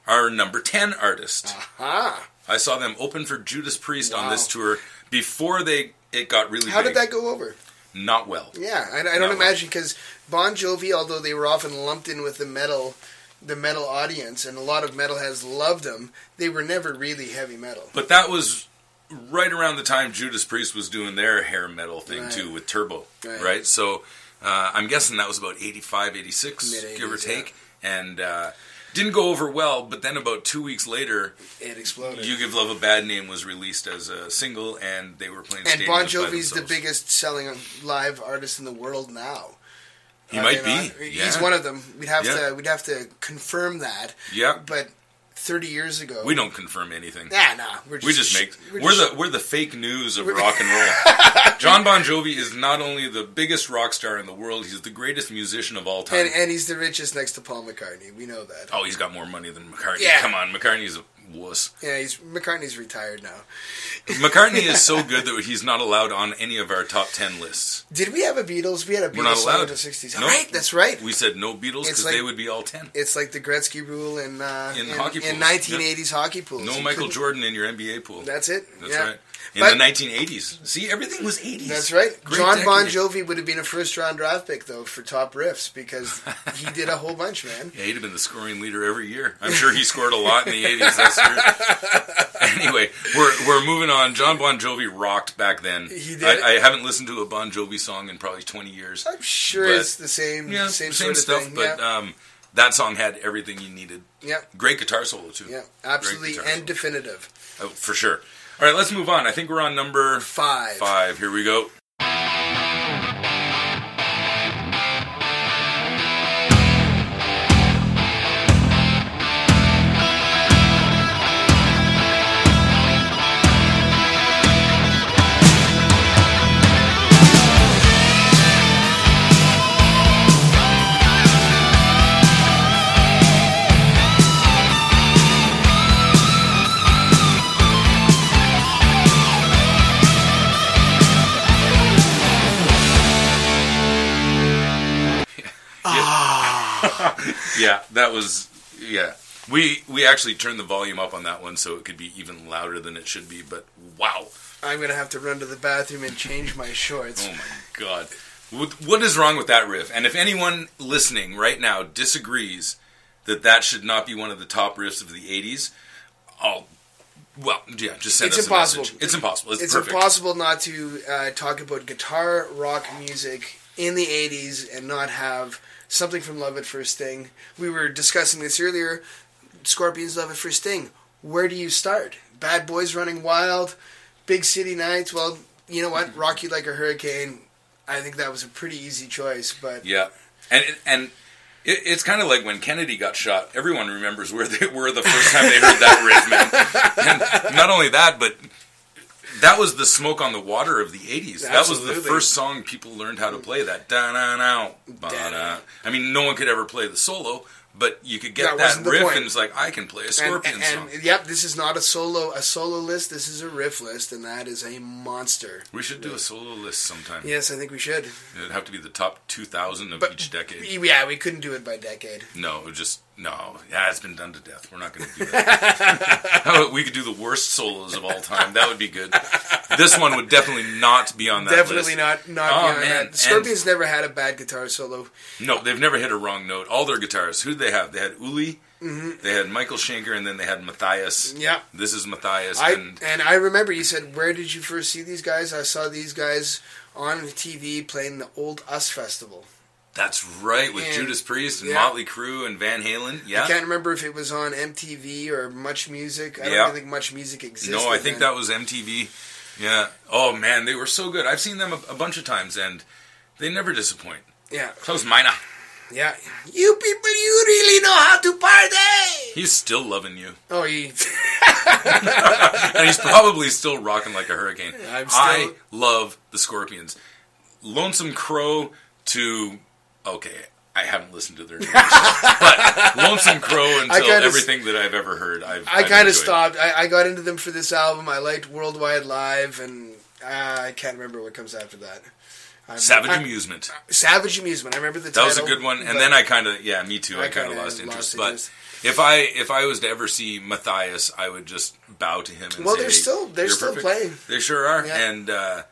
our number ten artist. Ah, I saw them open for Judas Priest on this tour before they it got really how big. did that go over? Not well. Yeah, I, I don't Not imagine because Bon Jovi, although they were often lumped in with the metal, the metal audience, and a lot of metalheads loved them, they were never really heavy metal. But that was right around the time Judas Priest was doing their hair metal thing Right. too with Turbo, Right. right? So uh, I'm guessing that was about 85, 86, Mid-eighties, give or take, and uh, didn't go over well. But then about two weeks later, It exploded. "You Give Love a Bad Name" was released as a single, and they were playing. and Bon Jovi's the biggest selling live artist in the world now. He Are might uh, be. not? Yeah. He's one of them. We'd have Yeah. to we'd have to confirm that. Yeah. But thirty years ago, We don't confirm anything. Nah, nah. We're just, We just make we're we're, just- the we're the fake news of rock and roll. John Bon Jovi is not only the biggest rock star in the world, he's the greatest musician of all time. and, and he's the richest next to Paul McCartney. We know that. Oh, he's got more money than McCartney. Yeah. Come on, McCartney's wuss. Yeah, he's McCartney's retired now. McCartney is so good that he's not allowed on any of our top ten lists. Did we have a Beatles? We had a Beatles We're not allowed. in the '60s. No. Right, that's right. We said no Beatles because like- they would be all ten. It's like the Gretzky rule in uh, In in, hockey in pools, 1980s hockey pools. No Michael Jordan in your NBA pool. That's it. That's yeah. right. In But- the 1980s. See, everything was 80s. That's right. Great John Bon. Jovi would have been a first round draft pick though for top riffs because he did a whole bunch, man. Yeah, he'd have been the scoring leader every year. I'm sure he scored a lot in the 80s. That's true. anyway, we're, we're moving on. John Bon Jovi rocked back then. He did. I, I haven't listened to a Bon Jovi song in probably 20 years. I'm sure But- it's the same Yeah, same, same, sort of stuff, thing. but yeah. um, that song had everything you needed. yeah, Great guitar solo, too. yeah, absolutely and definitive. Oh, for sure. All right, let's move on. I think we're on number Five. five. Here we go. Yeah, that was yeah. We we actually turned the volume up on that one so it could be even louder than it should be. But wow, I'm gonna have to run to the bathroom and change my shorts. oh my god, what, what is wrong with that riff? And if anyone listening right now disagrees that that should not be one of the top riffs of the '80s, I'll well yeah, just send It's us impossible. a message. It's impossible. It's, impossible. it's impossible not to uh, talk about guitar rock music in the 80s and not have something from Love at First Sting. We were discussing this earlier. Scorpions Love at First Sting. Where do you start? Bad Boys Running Wild, Big City Nights. Well, you know what? Rock You Like a Hurricane. I think that was a pretty easy choice, but Yeah, and and it, it's kind of like when Kennedy got shot. Everyone remembers where they were the first time they heard that riff, man. And not only that, but that was the smoke on the water of the '80s. That was the first song people learned how to play. That da na na. I mean, no one could ever play the solo, but you could get That that, riff, point. and it's like I can play a Scorpion and, song. and, yep, this is not a solo a solo list. This is a riff list, and that is a monster. We should do a solo list sometime. Yes, I think we should. It'd have to be the top 2,000 of But- each decade. Yeah, we couldn't do it by decade. No, it just no. Yeah, it's been done to death. We're not going to do that. We could do the worst solos of all time? That would be good. This one would definitely not be on that Definitely list. not not Oh, beyond man. that. The Scorpions never had a bad guitar solo. No, they've never hit a wrong note. All their guitarists. Who did they have? They had Uli. They had Michael Schenker, and then they had Matthias. Mm-hmm. Yeah. This is Matthias, I and and I remember you said, "Where did you first see these guys?" I saw these guys on TV playing the Old Us Festival. That's right with And- Judas Priest and yeah. Motley Crue and Van Halen. Yeah, I can't remember if it was on MTV or Much Music. I don't think Much Music existed. No, I think then. that was MTV. Yeah. Oh man, they were so good. I've seen them a, a bunch of times, and they never disappoint. yeah, Close Mina. yeah. You people, you really know how to party. He's still loving you. Oh, he. and he's probably still rocking like a hurricane. I'm still- I love the Scorpions. Lonesome Crow to okay, I haven't listened to their names, but Lonesome Crow until kinda everything that I've ever heard. I've, I kind of stopped. I, I got into them for this album. I liked Worldwide Live, and uh, I can't remember what comes after that. I'm- Savage I- Amusement. Savage Amusement. I remember the That title. was a good one, and then I kind of yeah, me too. I I, kind of lost lost interest. interest. But if I if I was to ever see Matthias, I would just bow to him. And Well, say, they're still- they're still perfect." playing. They sure are. Yeah. And uh,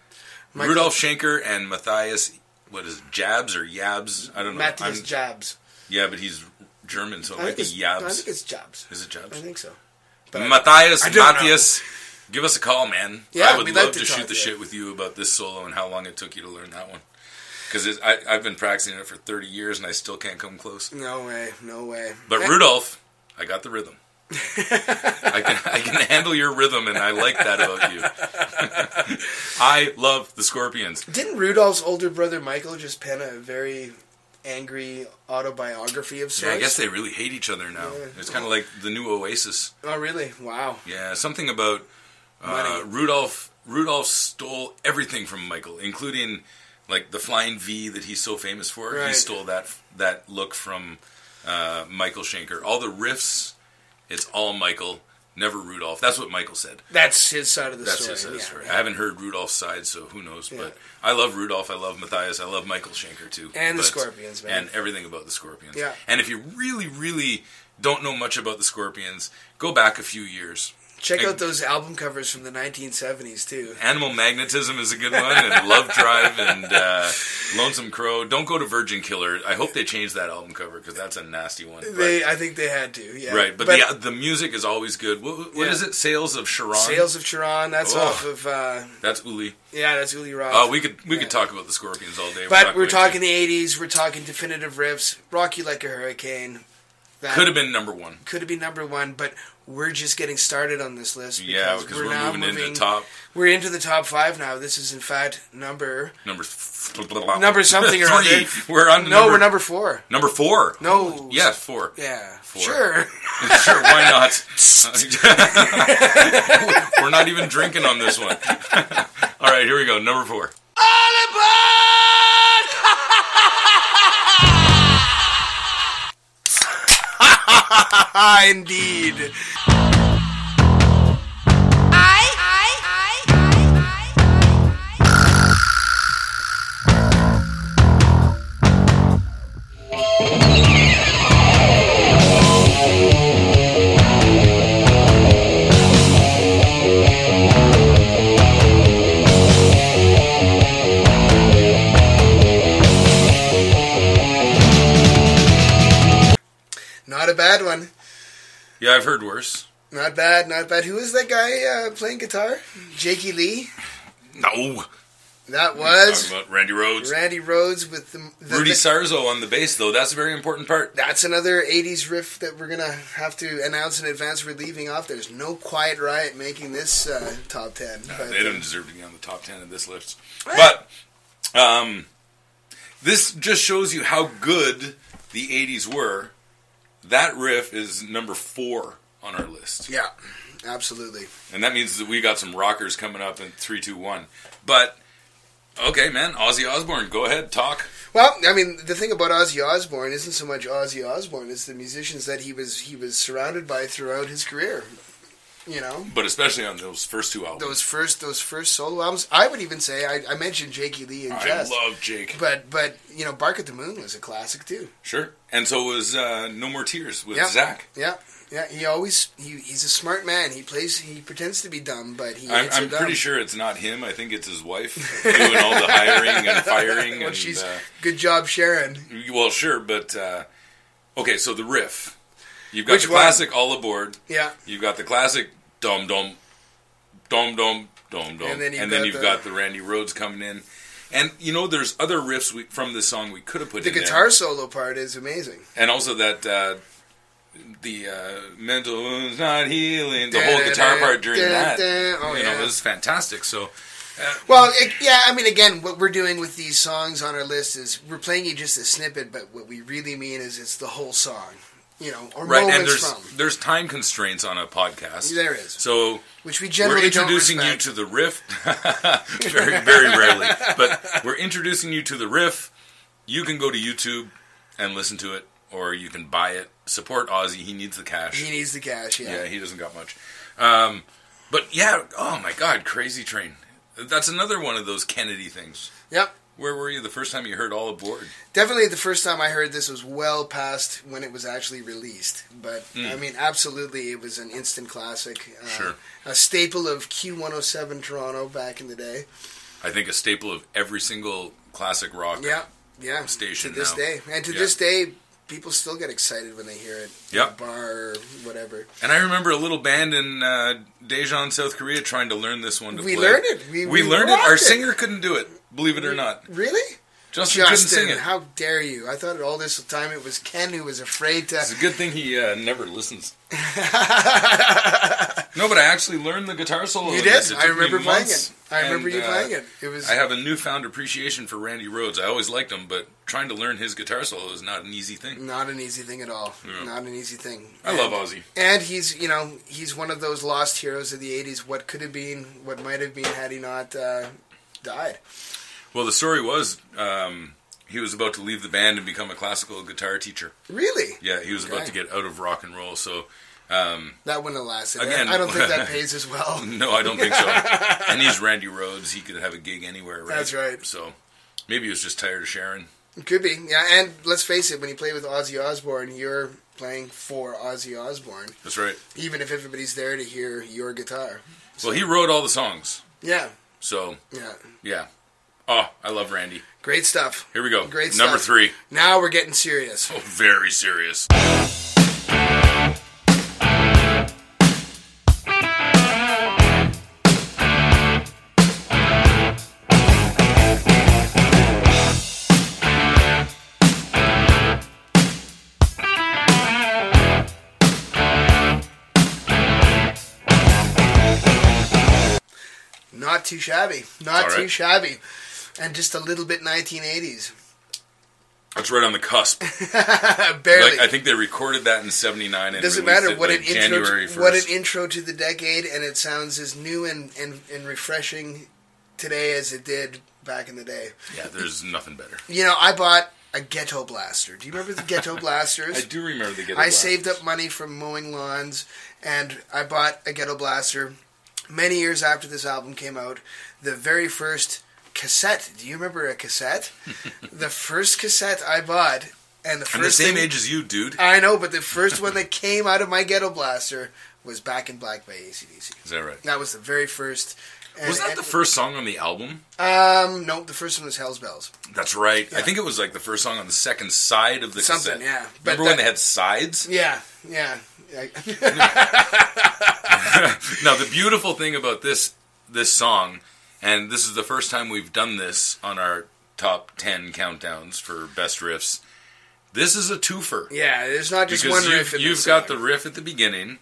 Rudolf Schenker and Matthias, what is it, Jabs or Yabs? I don't know. Matthias I'm- Jabs. Yeah, but he's German, so it I might think, be it's, Yabs. I think it's Jabs. Is it Jabs? I think so. But I- Matthias, I Matthias, give us a call, man. Yeah, I would love like to, to shoot the shit with you about this solo and how long it took you to learn that one. Because I've been practicing it for 30 years and I still can't come close. No way. No way. But Eh, Rudolph, I got the rhythm. I can I can handle your rhythm, and I like that about you. I love the Scorpions. Didn't Rudolph's older brother Michael just pen a very angry autobiography of sorts? Yeah, I guess they really hate each other now. Yeah. It's kind of like the new Oasis. Oh, really? Wow. Yeah, something about uh. Rudolph. Rudolph stole everything from Michael, including like the flying V that he's so famous for. He stole that that look from uh, Michael Schenker. All the riffs, it's all Michael. never Rudolph. That's what Michael said. That's his side of the That's story. his side of the story. yeah. I haven't heard Rudolph's side, so who knows? Yeah. But I love Rudolph. I love Matthias. I love Michael Schenker too. And the Scorpions, man. and everything about the Scorpions. Yeah. And if you really, really don't know much about the Scorpions, go back a few years. Check Like- out those album covers from the 1970s too. Animal Magnetism is a good one, and Love Drive and uh, Lonesome Crow. Don't go to Virgin Killer. I hope they change that album cover because that's a nasty one. But- They, I think they had to. Yeah. right, but, the, the music is always good. What, what Yeah. is it? Sails of Charon. Sails of Charon. That's Oh. off of. Uh, That's Uli. yeah, that's Uli Roth. Oh, we could we could talk about the Scorpions all day. But not we're talking to. the 80s. We're talking definitive riffs. Rocky Like a Hurricane. That Could have been number one. could have been number one, but we're just getting started on this list. Yeah, because we're, now moving, into the top We're into the top five now. This is in fact number number number something or other. We're on no, number, we're number four. number four. No, Yeah, four. yeah, Four. sure. sure, why not? we're not even drinking on this one. all right, here we go. Number four. Indeed. A bad one. Yeah, I've heard worse. Not bad, not bad. Who is that guy uh, playing guitar? Jakey Lee? No. That was about Randy Rhoads. Randy Rhoads with the, the Rudy the- Sarzo on the bass, though. That's a very important part. That's another 80s riff that we're to have to announce in advance we're leaving off. There's no Quiet Riot making this uh, top 10. But, They don't deserve to be on the top 10 of this list. But um, this just shows you how good the 80s were. That riff is number four on our list. Yeah, absolutely. And that means that we got some rockers coming up in three, two, one. But, okay, man, Ozzy Osbourne, go ahead, talk. Well, I mean, the thing about Ozzy Osbourne isn't so much Ozzy Osbourne; it's the musicians that he was he was surrounded by throughout his career. You know, But especially on those first two albums. those first those first solo albums. I would even say I, I mentioned Jakey Lee and I Jess, love Jake. but but you know, Bark at the Moon was a classic too. Sure. And so was uh, No More Tears with Yeah. Zakk. Yeah, yeah. He always he, he's a smart man. He plays he pretends to be dumb, but he I'm, I'm dumb. pretty sure it's not him. I think it's his wife doing all the hiring and firing. Well, and, she's uh, good job, Sharon. well, sure, but uh, okay. So the riff, you've got Which the one? classic All Aboard. Yeah, You've got the classic Dom Dom, Dom Dom Dom Dom, And then you've got you've the- got the Randy Rhoads coming in. And you know, there's other riffs we, from this song we could have put the in there. guitar solo part is amazing. and also that uh, the uh, mental wounds not healing, the whole guitar part during that, Oh you know, yeah. was fantastic. So Well, it, yeah, I mean, again, what we're doing with these songs on our list is we're playing you just a snippet, but what we really mean is it's the whole song, you know, or right, and there's from. there's time constraints on a podcast. There is, So which we generally we're introducing don't you to the riff, very very rarely, but we're introducing you to the riff. You can go to YouTube and listen to it, or you can buy it. Support Ozzy; he needs the cash. He needs the cash, yeah. Yeah, he doesn't got much. Um, but yeah, oh my God, Crazy Train. That's another one of those Kennedy things. Yep. Where were you the first time you heard All Aboard? Definitely the first time I heard this was well past when it was actually released. But, I mean, absolutely, it was an instant classic. Uh. Sure. A staple of Q107 Toronto back in the day. I think a staple of every single classic rock. Yeah, yeah. Station To this now. day. And to Yeah. this day, people still get excited when they hear it. Yep. bar or whatever. And I remember a little band in uh, Daejeon, South Korea, trying to learn this one to play. We play. learned it. We- we learned it. Our it. singer couldn't do it. Believe it or not, Really? Justin, Justin, sing it. how dare you? I thought all this time it was Ken who was afraid to. It's a good thing he uh, never listens. no, but I actually learned the guitar solo. You did. I remember playing months, it. I remember you uh, playing it. It was. I have a newfound appreciation for Randy Rhoads. I always liked him, but trying to learn his guitar solo is not an easy thing. Not an easy thing at all. Yeah. Not an easy thing. I love Ozzy. And he's, you know, he's one of those lost heroes of the '80s. What could have been, what might have been, had he not uh, died. Well, the story was um, he was about to leave the band and become a classical guitar teacher. Really? Yeah, he was about to get out of rock and roll. So Um, That wouldn't have lasted. Again- I don't think that pays as well. no, I don't think so. and he's Randy Rhoads. He could have a gig anywhere, right? That's right. So maybe he was just tired of Sharon. Could be, yeah. And let's face it, when you play with Ozzy Osbourne, you're playing for Ozzy Osbourne, That's right. even if everybody's there to hear your guitar. Well, he wrote all the songs. Yeah, So yeah. yeah. Oh, I love Randy. Great stuff. Here we go. Great Number stuff. three. Now we're getting serious. Oh, very serious. Not too shabby. Not all too shabby. And just a little bit 1980s. That's right on the cusp. Barely. Like I think they recorded that in '79 and Doesn't matter it, what like, an intro. To, what an intro to the decade, and it sounds as new and, and, and refreshing today as it did back in the day. yeah, there's nothing better. You know, I bought a Ghetto Blaster. Do you remember the Ghetto Blasters? I do remember the Ghetto I Blasters. saved up money from mowing lawns, and I bought a Ghetto Blaster. Many years after this album came out, the very first cassette. Do you remember a cassette? the first cassette I bought, and the 1st I'm the same thing, age as you, dude. I know, but the first one that came out of my Ghetto Blaster was Back in Black by ACDC. Is that right? That was the very first. and- Was that the first song on the album? Um, no, the first one was Hell's Bells. That's right. I think it was like the first song on the second side of the Something, cassette. yeah. But Remember when that- they had sides? Yeah, yeah. Now the beautiful thing about this this song, and this is the first time we've done this on our top ten countdowns for best riffs. This is a twofer. yeah, there's not just because one you've, riff. In you've got song. the riff at the beginning,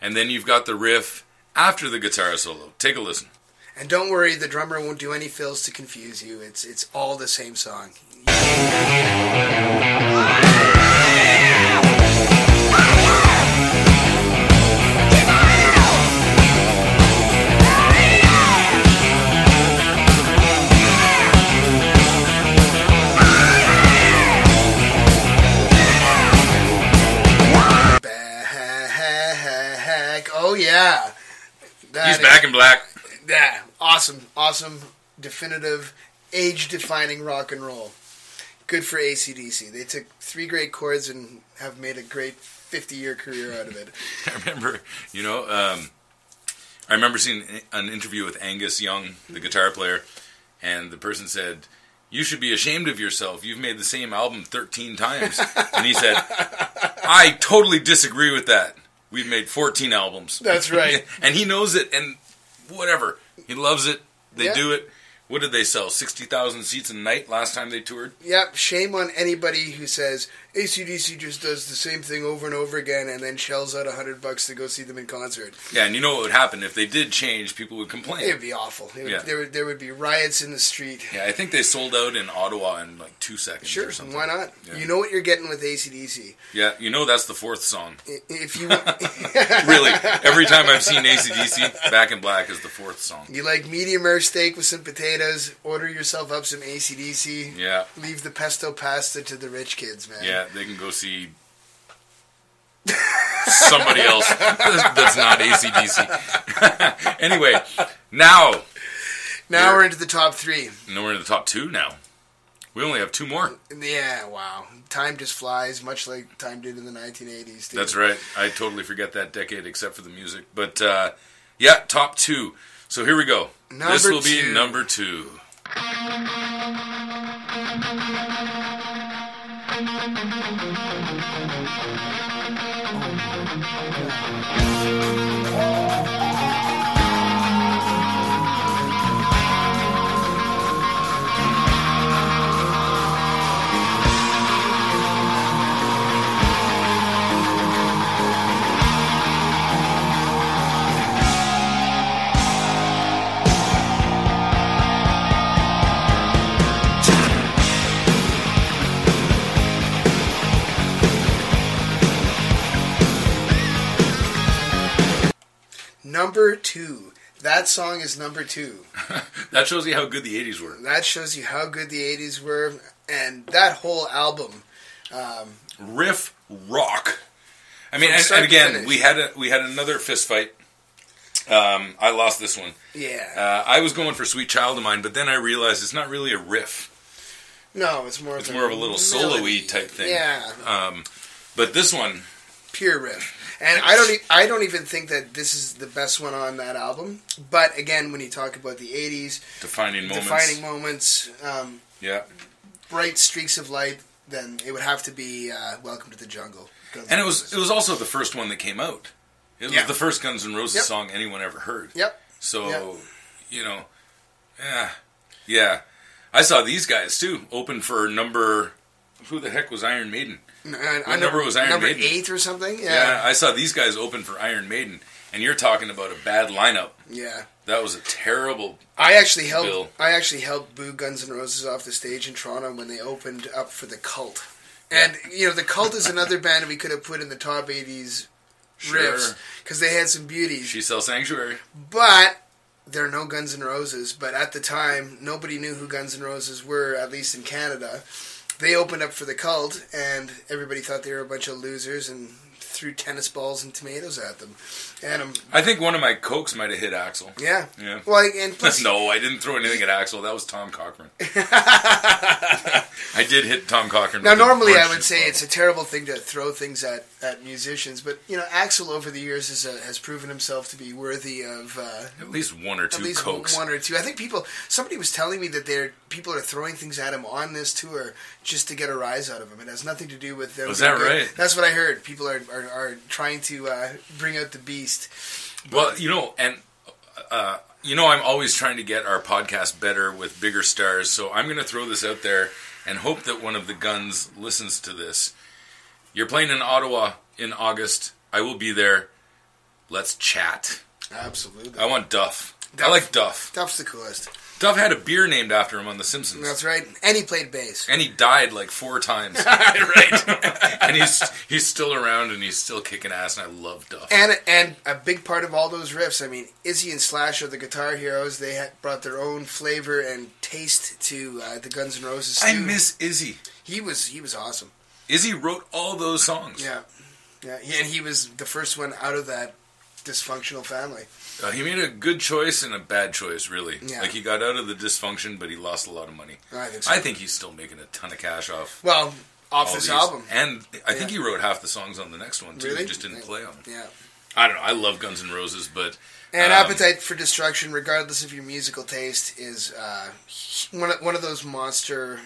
and then you've got the riff after the guitar solo. Take a listen. And don't worry, the drummer won't do any fills to confuse you. It's it's all the same song. That He's is- back in black. Yeah, awesome, awesome, definitive, age-defining rock and roll. Good for ACDC. They took three great chords and have made a great 50-year career out of it. I remember, you know, um, I remember seeing an interview with Angus Young, the guitar player, and the person said, "You should be ashamed of yourself. You've made the same album 13 times." and he said, "I totally disagree with that. We've made 14 albums." That's right. and he knows it, and whatever, he loves it. They Yeah. do it. What did they sell? 60,000 seats a night last time they toured? Yep, shame on anybody who says ACDC just does the same thing over and over again and then shells out a hundred bucks to go see them in concert. Yeah, and you know what would happen if they did change? People would complain. It would be awful. It would, Yeah. there, would, there would be riots in the street. Yeah, I think they sold out in Ottawa in like two seconds. Sure, or something. why not? Yeah. You know what you're getting with ACDC. Yeah, you know that's the fourth song. If you Really, every time I've seen ACDC, Back in Black is the fourth song. you like medium rare steak with some potatoes, order yourself up some ACDC. Yeah, Leave the pesto pasta to the rich kids, man. yeah, they can go see somebody else that's not ACDC. anyway, now, Now We're- we're into the top three. no, we're in the top two now. We only have two more. Yeah, wow. Time just flies, much like time did in the 1980s. Dude. That's right. I totally forget that decade except for the music. But uh, yeah, top two. So here we go. this Number will be number two. Number two. That song is number two. That shows you how good the 80s were. That shows you how good the 80s were. And that whole album, um, Riff rock. I mean, and, and again, we had a, we had another fist fight. Um, I lost this one. Yeah. Uh, I was going for "Sweet Child of Mine," but then I realized it's not really a riff. no, it's more. It's of more of a little solo-y type thing. Yeah, Um, but this one, pure riff. And I don't, e- I don't even think that this is the best one on that album. But again, when you talk about the '80s, defining moments. defining moments, um, Yeah. bright streaks of light, then it would have to be uh, "Welcome to the Jungle." Guns And it was Roses. it was also the first one that came out. It was Yeah. the first Guns N' Roses Yep. song anyone ever heard. Yep. So, Yep. you know, yeah, yeah. I saw these guys too open for number. Who the heck was Iron Maiden? I- I number know- was Iron number Maiden? eight or something. Yeah. Yeah. I saw these guys open for Iron Maiden, and you're talking about a bad lineup. Yeah. That was a terrible. I actually helped. Bill. I actually helped boo Guns N' Roses off the stage in Toronto when they opened up for the Cult. And you know, the Cult is another band we could have put in the top '80s riffs Sure. because they had some beauties. She sells Sanctuary. But there are no Guns N' Roses. But at the time, nobody knew who Guns N' Roses were, at least in Canada. They opened up for the Cult, and everybody thought they were a bunch of losers and threw tennis balls and tomatoes at them. And um, I think one of my cokes might have hit Axl. yeah, Yeah. well, and plus, no, I didn't throw anything at Axl. That was Tom Cochrane. I did hit Tom Cochrane. Now, normally I would say it's a terrible thing to throw things at, at musicians, but you know, Axl over the years has, uh, has proven himself to be worthy of uh, at least one or at two least cokes. one or two. I think people. Somebody was telling me that they're people are throwing things at him on this tour just to get a rise out of him. It has nothing to do with them. Was that good. right? That's what I heard. People are are, are trying to uh, bring out the beast. Well, you know, and uh, you know, I'm always trying to get our podcast better with bigger stars. So I'm going to throw this out there and hope that one of the Guns listens to this. You're playing in Ottawa in August. I will be there. Let's chat. Absolutely, I want Duff. I like Duff. Duff's the coolest. Duff had a beer named after him on The Simpsons. That's right. And he played bass. and he died like four times. right. and he's he's still around and he's still kicking ass and I love Duff. And and a big part of all those riffs, I mean, Izzy and Slash are the guitar heroes. They had brought their own flavor and taste to uh, the Guns N' Roses. I miss Izzy. He was he was awesome. Izzy wrote all those songs. Yeah, yeah. And he was the first one out of that dysfunctional family. Uh, he made a good choice and a bad choice, really. Yeah. Like he got out of the dysfunction, but he lost a lot of money. I think so. I think he's still making a ton of cash off Well, off this these. album. and I think he wrote half the songs on the next one too. Really? He just didn't play on them. Yeah. I don't know. I love Guns N' Roses, but And um, Appetite for Destruction, regardless of your musical taste, is uh, one of, one of those monster,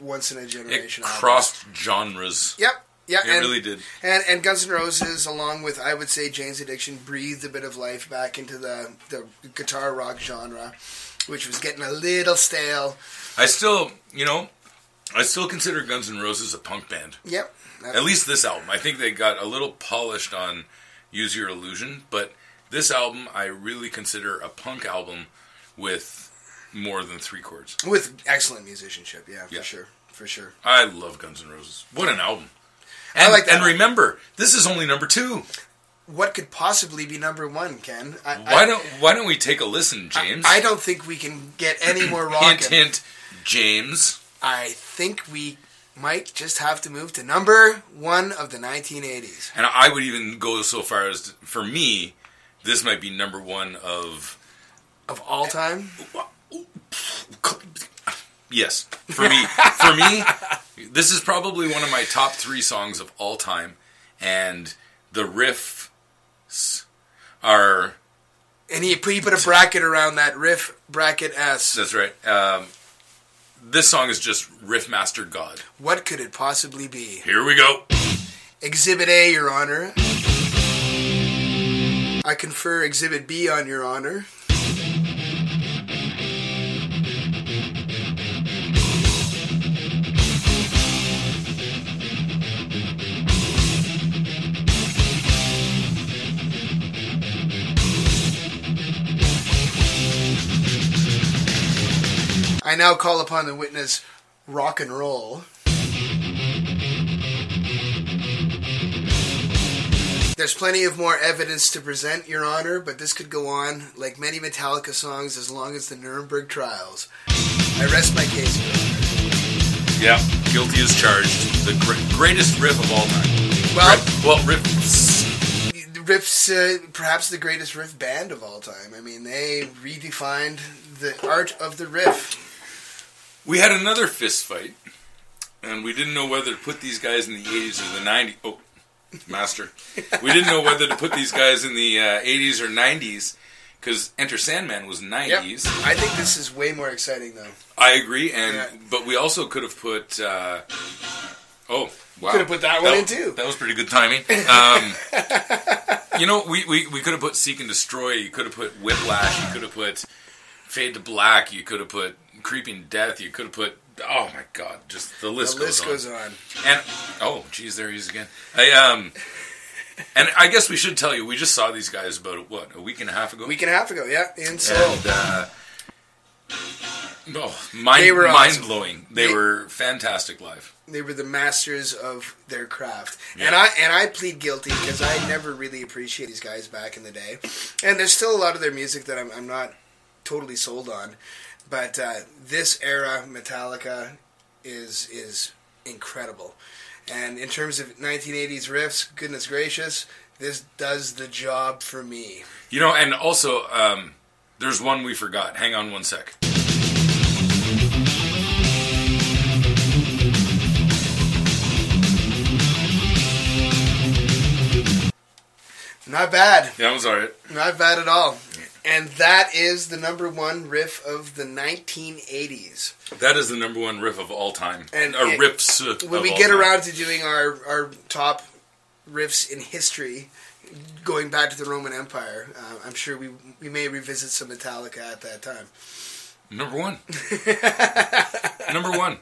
once in a it generation. albums. crossed genres. Yep. Yeah, It and, really did. And and Guns N' Roses, along with I would say Jane's Addiction, breathed a bit of life back into the the guitar rock genre, which was getting a little stale. I still, you know, I still consider Guns N' Roses a punk band. Yep. At least this album. I think they got a little polished on Use Your Illusion, but this album I really consider a punk album with more than three chords. with excellent musicianship. Yeah, for Yeah. sure, for sure. I love Guns N' Roses. What an album. I And, like that. and remember, this is only number two. What could possibly be number one, Ken? I, Why I, don't Why don't we take a listen, James? I don't think we can get any more hint, hint, James. I think we might just have to move to number one of the 1980s. And I would even go so far as, to, for me, this might be number one of Of all time? Yes, for me, for me, this is probably one of my top three songs of all time, and the riffs are. And he, he put a bracket around that riff, bracket S. That's right. Um, this song is just riff master god. What could it possibly be? Here we go. Exhibit A, Your Honor. I confer Exhibit B on Your Honor. I now call upon the witness rock and roll. There's plenty of more evidence to present, Your Honor, but this could go on like many Metallica songs as long as the Nuremberg trials. I rest my case, Your Honor. Yeah, guilty as charged. The gr- greatest riff of all time. Well, Riff- well, riffs. riffs, uh, perhaps the greatest riff band of all time. I mean, they redefined the art of the riff. We had another fist fight, and we didn't know whether to put these guys in the 80s or the 90s. Oh, master. We didn't know whether to put these guys in the uh, 80s or 90s because Enter Sandman was 90s. I think this is way more exciting, though. I agree, and Yeah. but we also could have put. Uh, oh, wow! Could have put that one in, too. That was pretty good timing. Um, you know, we, we, we could have put Seek and Destroy. You could have put Whiplash. You could have put Fade to Black. You could have put Creeping Death. You could have put. Oh my God! Just the list The goes list on. goes on. And oh, geez, there he is again. I um, and I guess we should tell you, we just saw these guys about what a week and a half ago. Week and a half ago, yeah, in Seoul. and uh, oh, mind They were mind awesome. blowing. They, They- were fantastic live. they were the masters of their craft, Yeah. and I and I plead guilty because I never really appreciated these guys back in the day, and there's still a lot of their music that I'm, I'm not totally sold on, but uh, this era Metallica is is incredible, and in terms of 1980s riffs, goodness gracious, this does the job for me. You know, and also um, there's one we forgot. Hang on one sec. Not bad. That was alright. Not bad at all. And that is the number one riff of the 1980s. That is the number one riff of all time. And it- riffs. uh, When we get time. around to doing our, our top riffs in history, going back to the Roman Empire, uh, I'm sure we we may revisit some Metallica at that time. Number one. number one.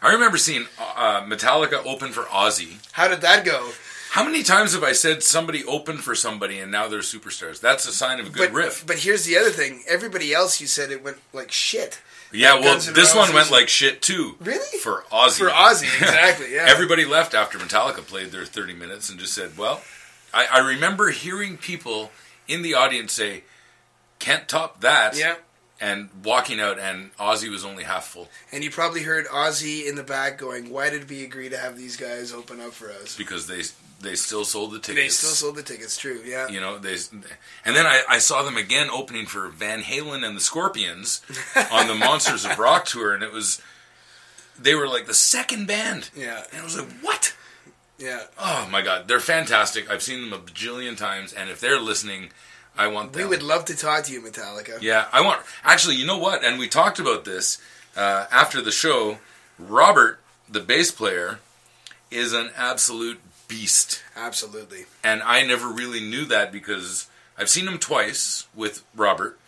I remember seeing uh, Metallica open for Ozzy. How did that go? How many times have I said somebody opened for somebody and now they're superstars? That's a sign of a good but, riff. But here's the other thing. Everybody else, you said it went like shit. Yeah, well, this one went like shit too. Really? For Ozzy. For Ozzy, exactly, yeah. Everybody left after Metallica played their 30 minutes and just said, well, I, I remember hearing people in the audience say, can't top that. Yeah. And walking out, and Ozzy was only half full And you probably heard Ozzy in the back going, "Why did we agree to have these guys open up for us?" because they they still sold the tickets. They still sold the tickets. True, yeah. You know, they, and then I, I saw them again opening for Van Halen and the Scorpions on the Monsters of Rock tour, and it was they were like the second band. Yeah. and I was like, what? Yeah. Oh my god, they're fantastic. I've seen them a bajillion times, and if they're listening, I want them. We would love to talk to you, Metallica. Yeah, I want. Actually, you know what? And we talked about this uh, after the show. Robert, the bass player, is an absolute beast. Absolutely. And I never really knew that because I've seen him twice with Robert,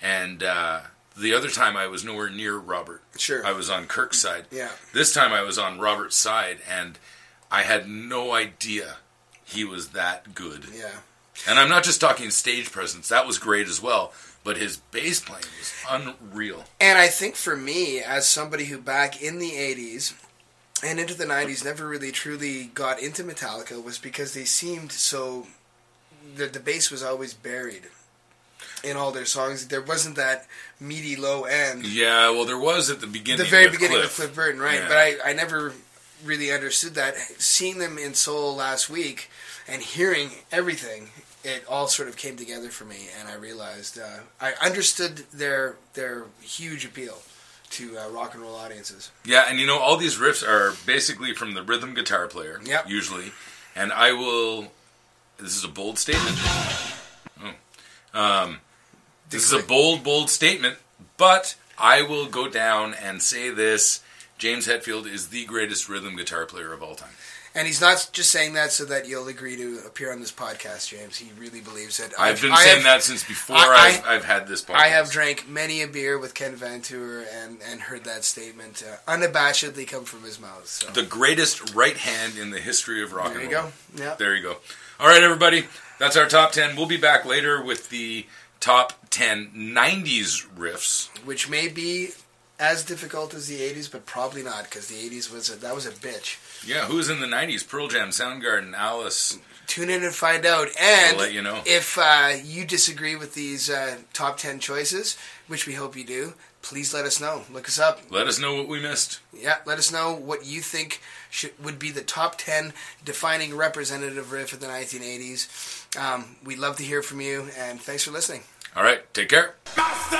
and uh, the other time I was nowhere near Robert. Sure. I was on Kirk's side. Yeah. This time I was on Robert's side, and I had no idea he was that good. Yeah. And I'm not just talking stage presence; that was great as well. But his bass playing was unreal. And I think for me, as somebody who back in the 80s and into the 90s never really truly got into Metallica, was because they seemed so. The, the bass was always buried in all their songs. There wasn't that meaty low end. Yeah, well, there was at the beginning. the very beginning Cliff. of Cliff Burton, right? Yeah. But I, I never really understood that. Seeing them in Seoul last week and hearing everything, it all sort of came together for me, and I realized uh, I understood their their huge appeal to uh, rock and roll audiences. Yeah, and you know, all these riffs are basically from the rhythm guitar player, Yep. usually. And I will. This is a bold statement. Oh. Um, this is a bold, bold statement, but I will go down and say this James Hetfield is the greatest rhythm guitar player of all time. And he's not just saying that so that you'll agree to appear on this podcast, James. He really believes it. I've been I saying have- that since before I- have I've had this podcast. I have drank many a beer with Ken Van Tour and, and heard that statement uh, unabashedly come from his mouth. So. the greatest right hand in the history of rock There and you roll. go. Yeah. There you go. All right, everybody. That's our top 10. We'll be back later with the top 10 90s riffs. which may be as difficult as the '80s, but probably not because the '80s was a, that was a bitch. Yeah, who's in the '90s? Pearl Jam, Soundgarden, Alice. Tune in and find out. And We'll let you know. if uh, you disagree with these uh, top ten choices, which we hope you do, please let us know. Look us up. Let us know what we missed. Yeah, let us know what you think should, would be the top 10 defining representative riff of the 1980s. Um, we'd love to hear from you, and thanks for listening. All right, take care. Master!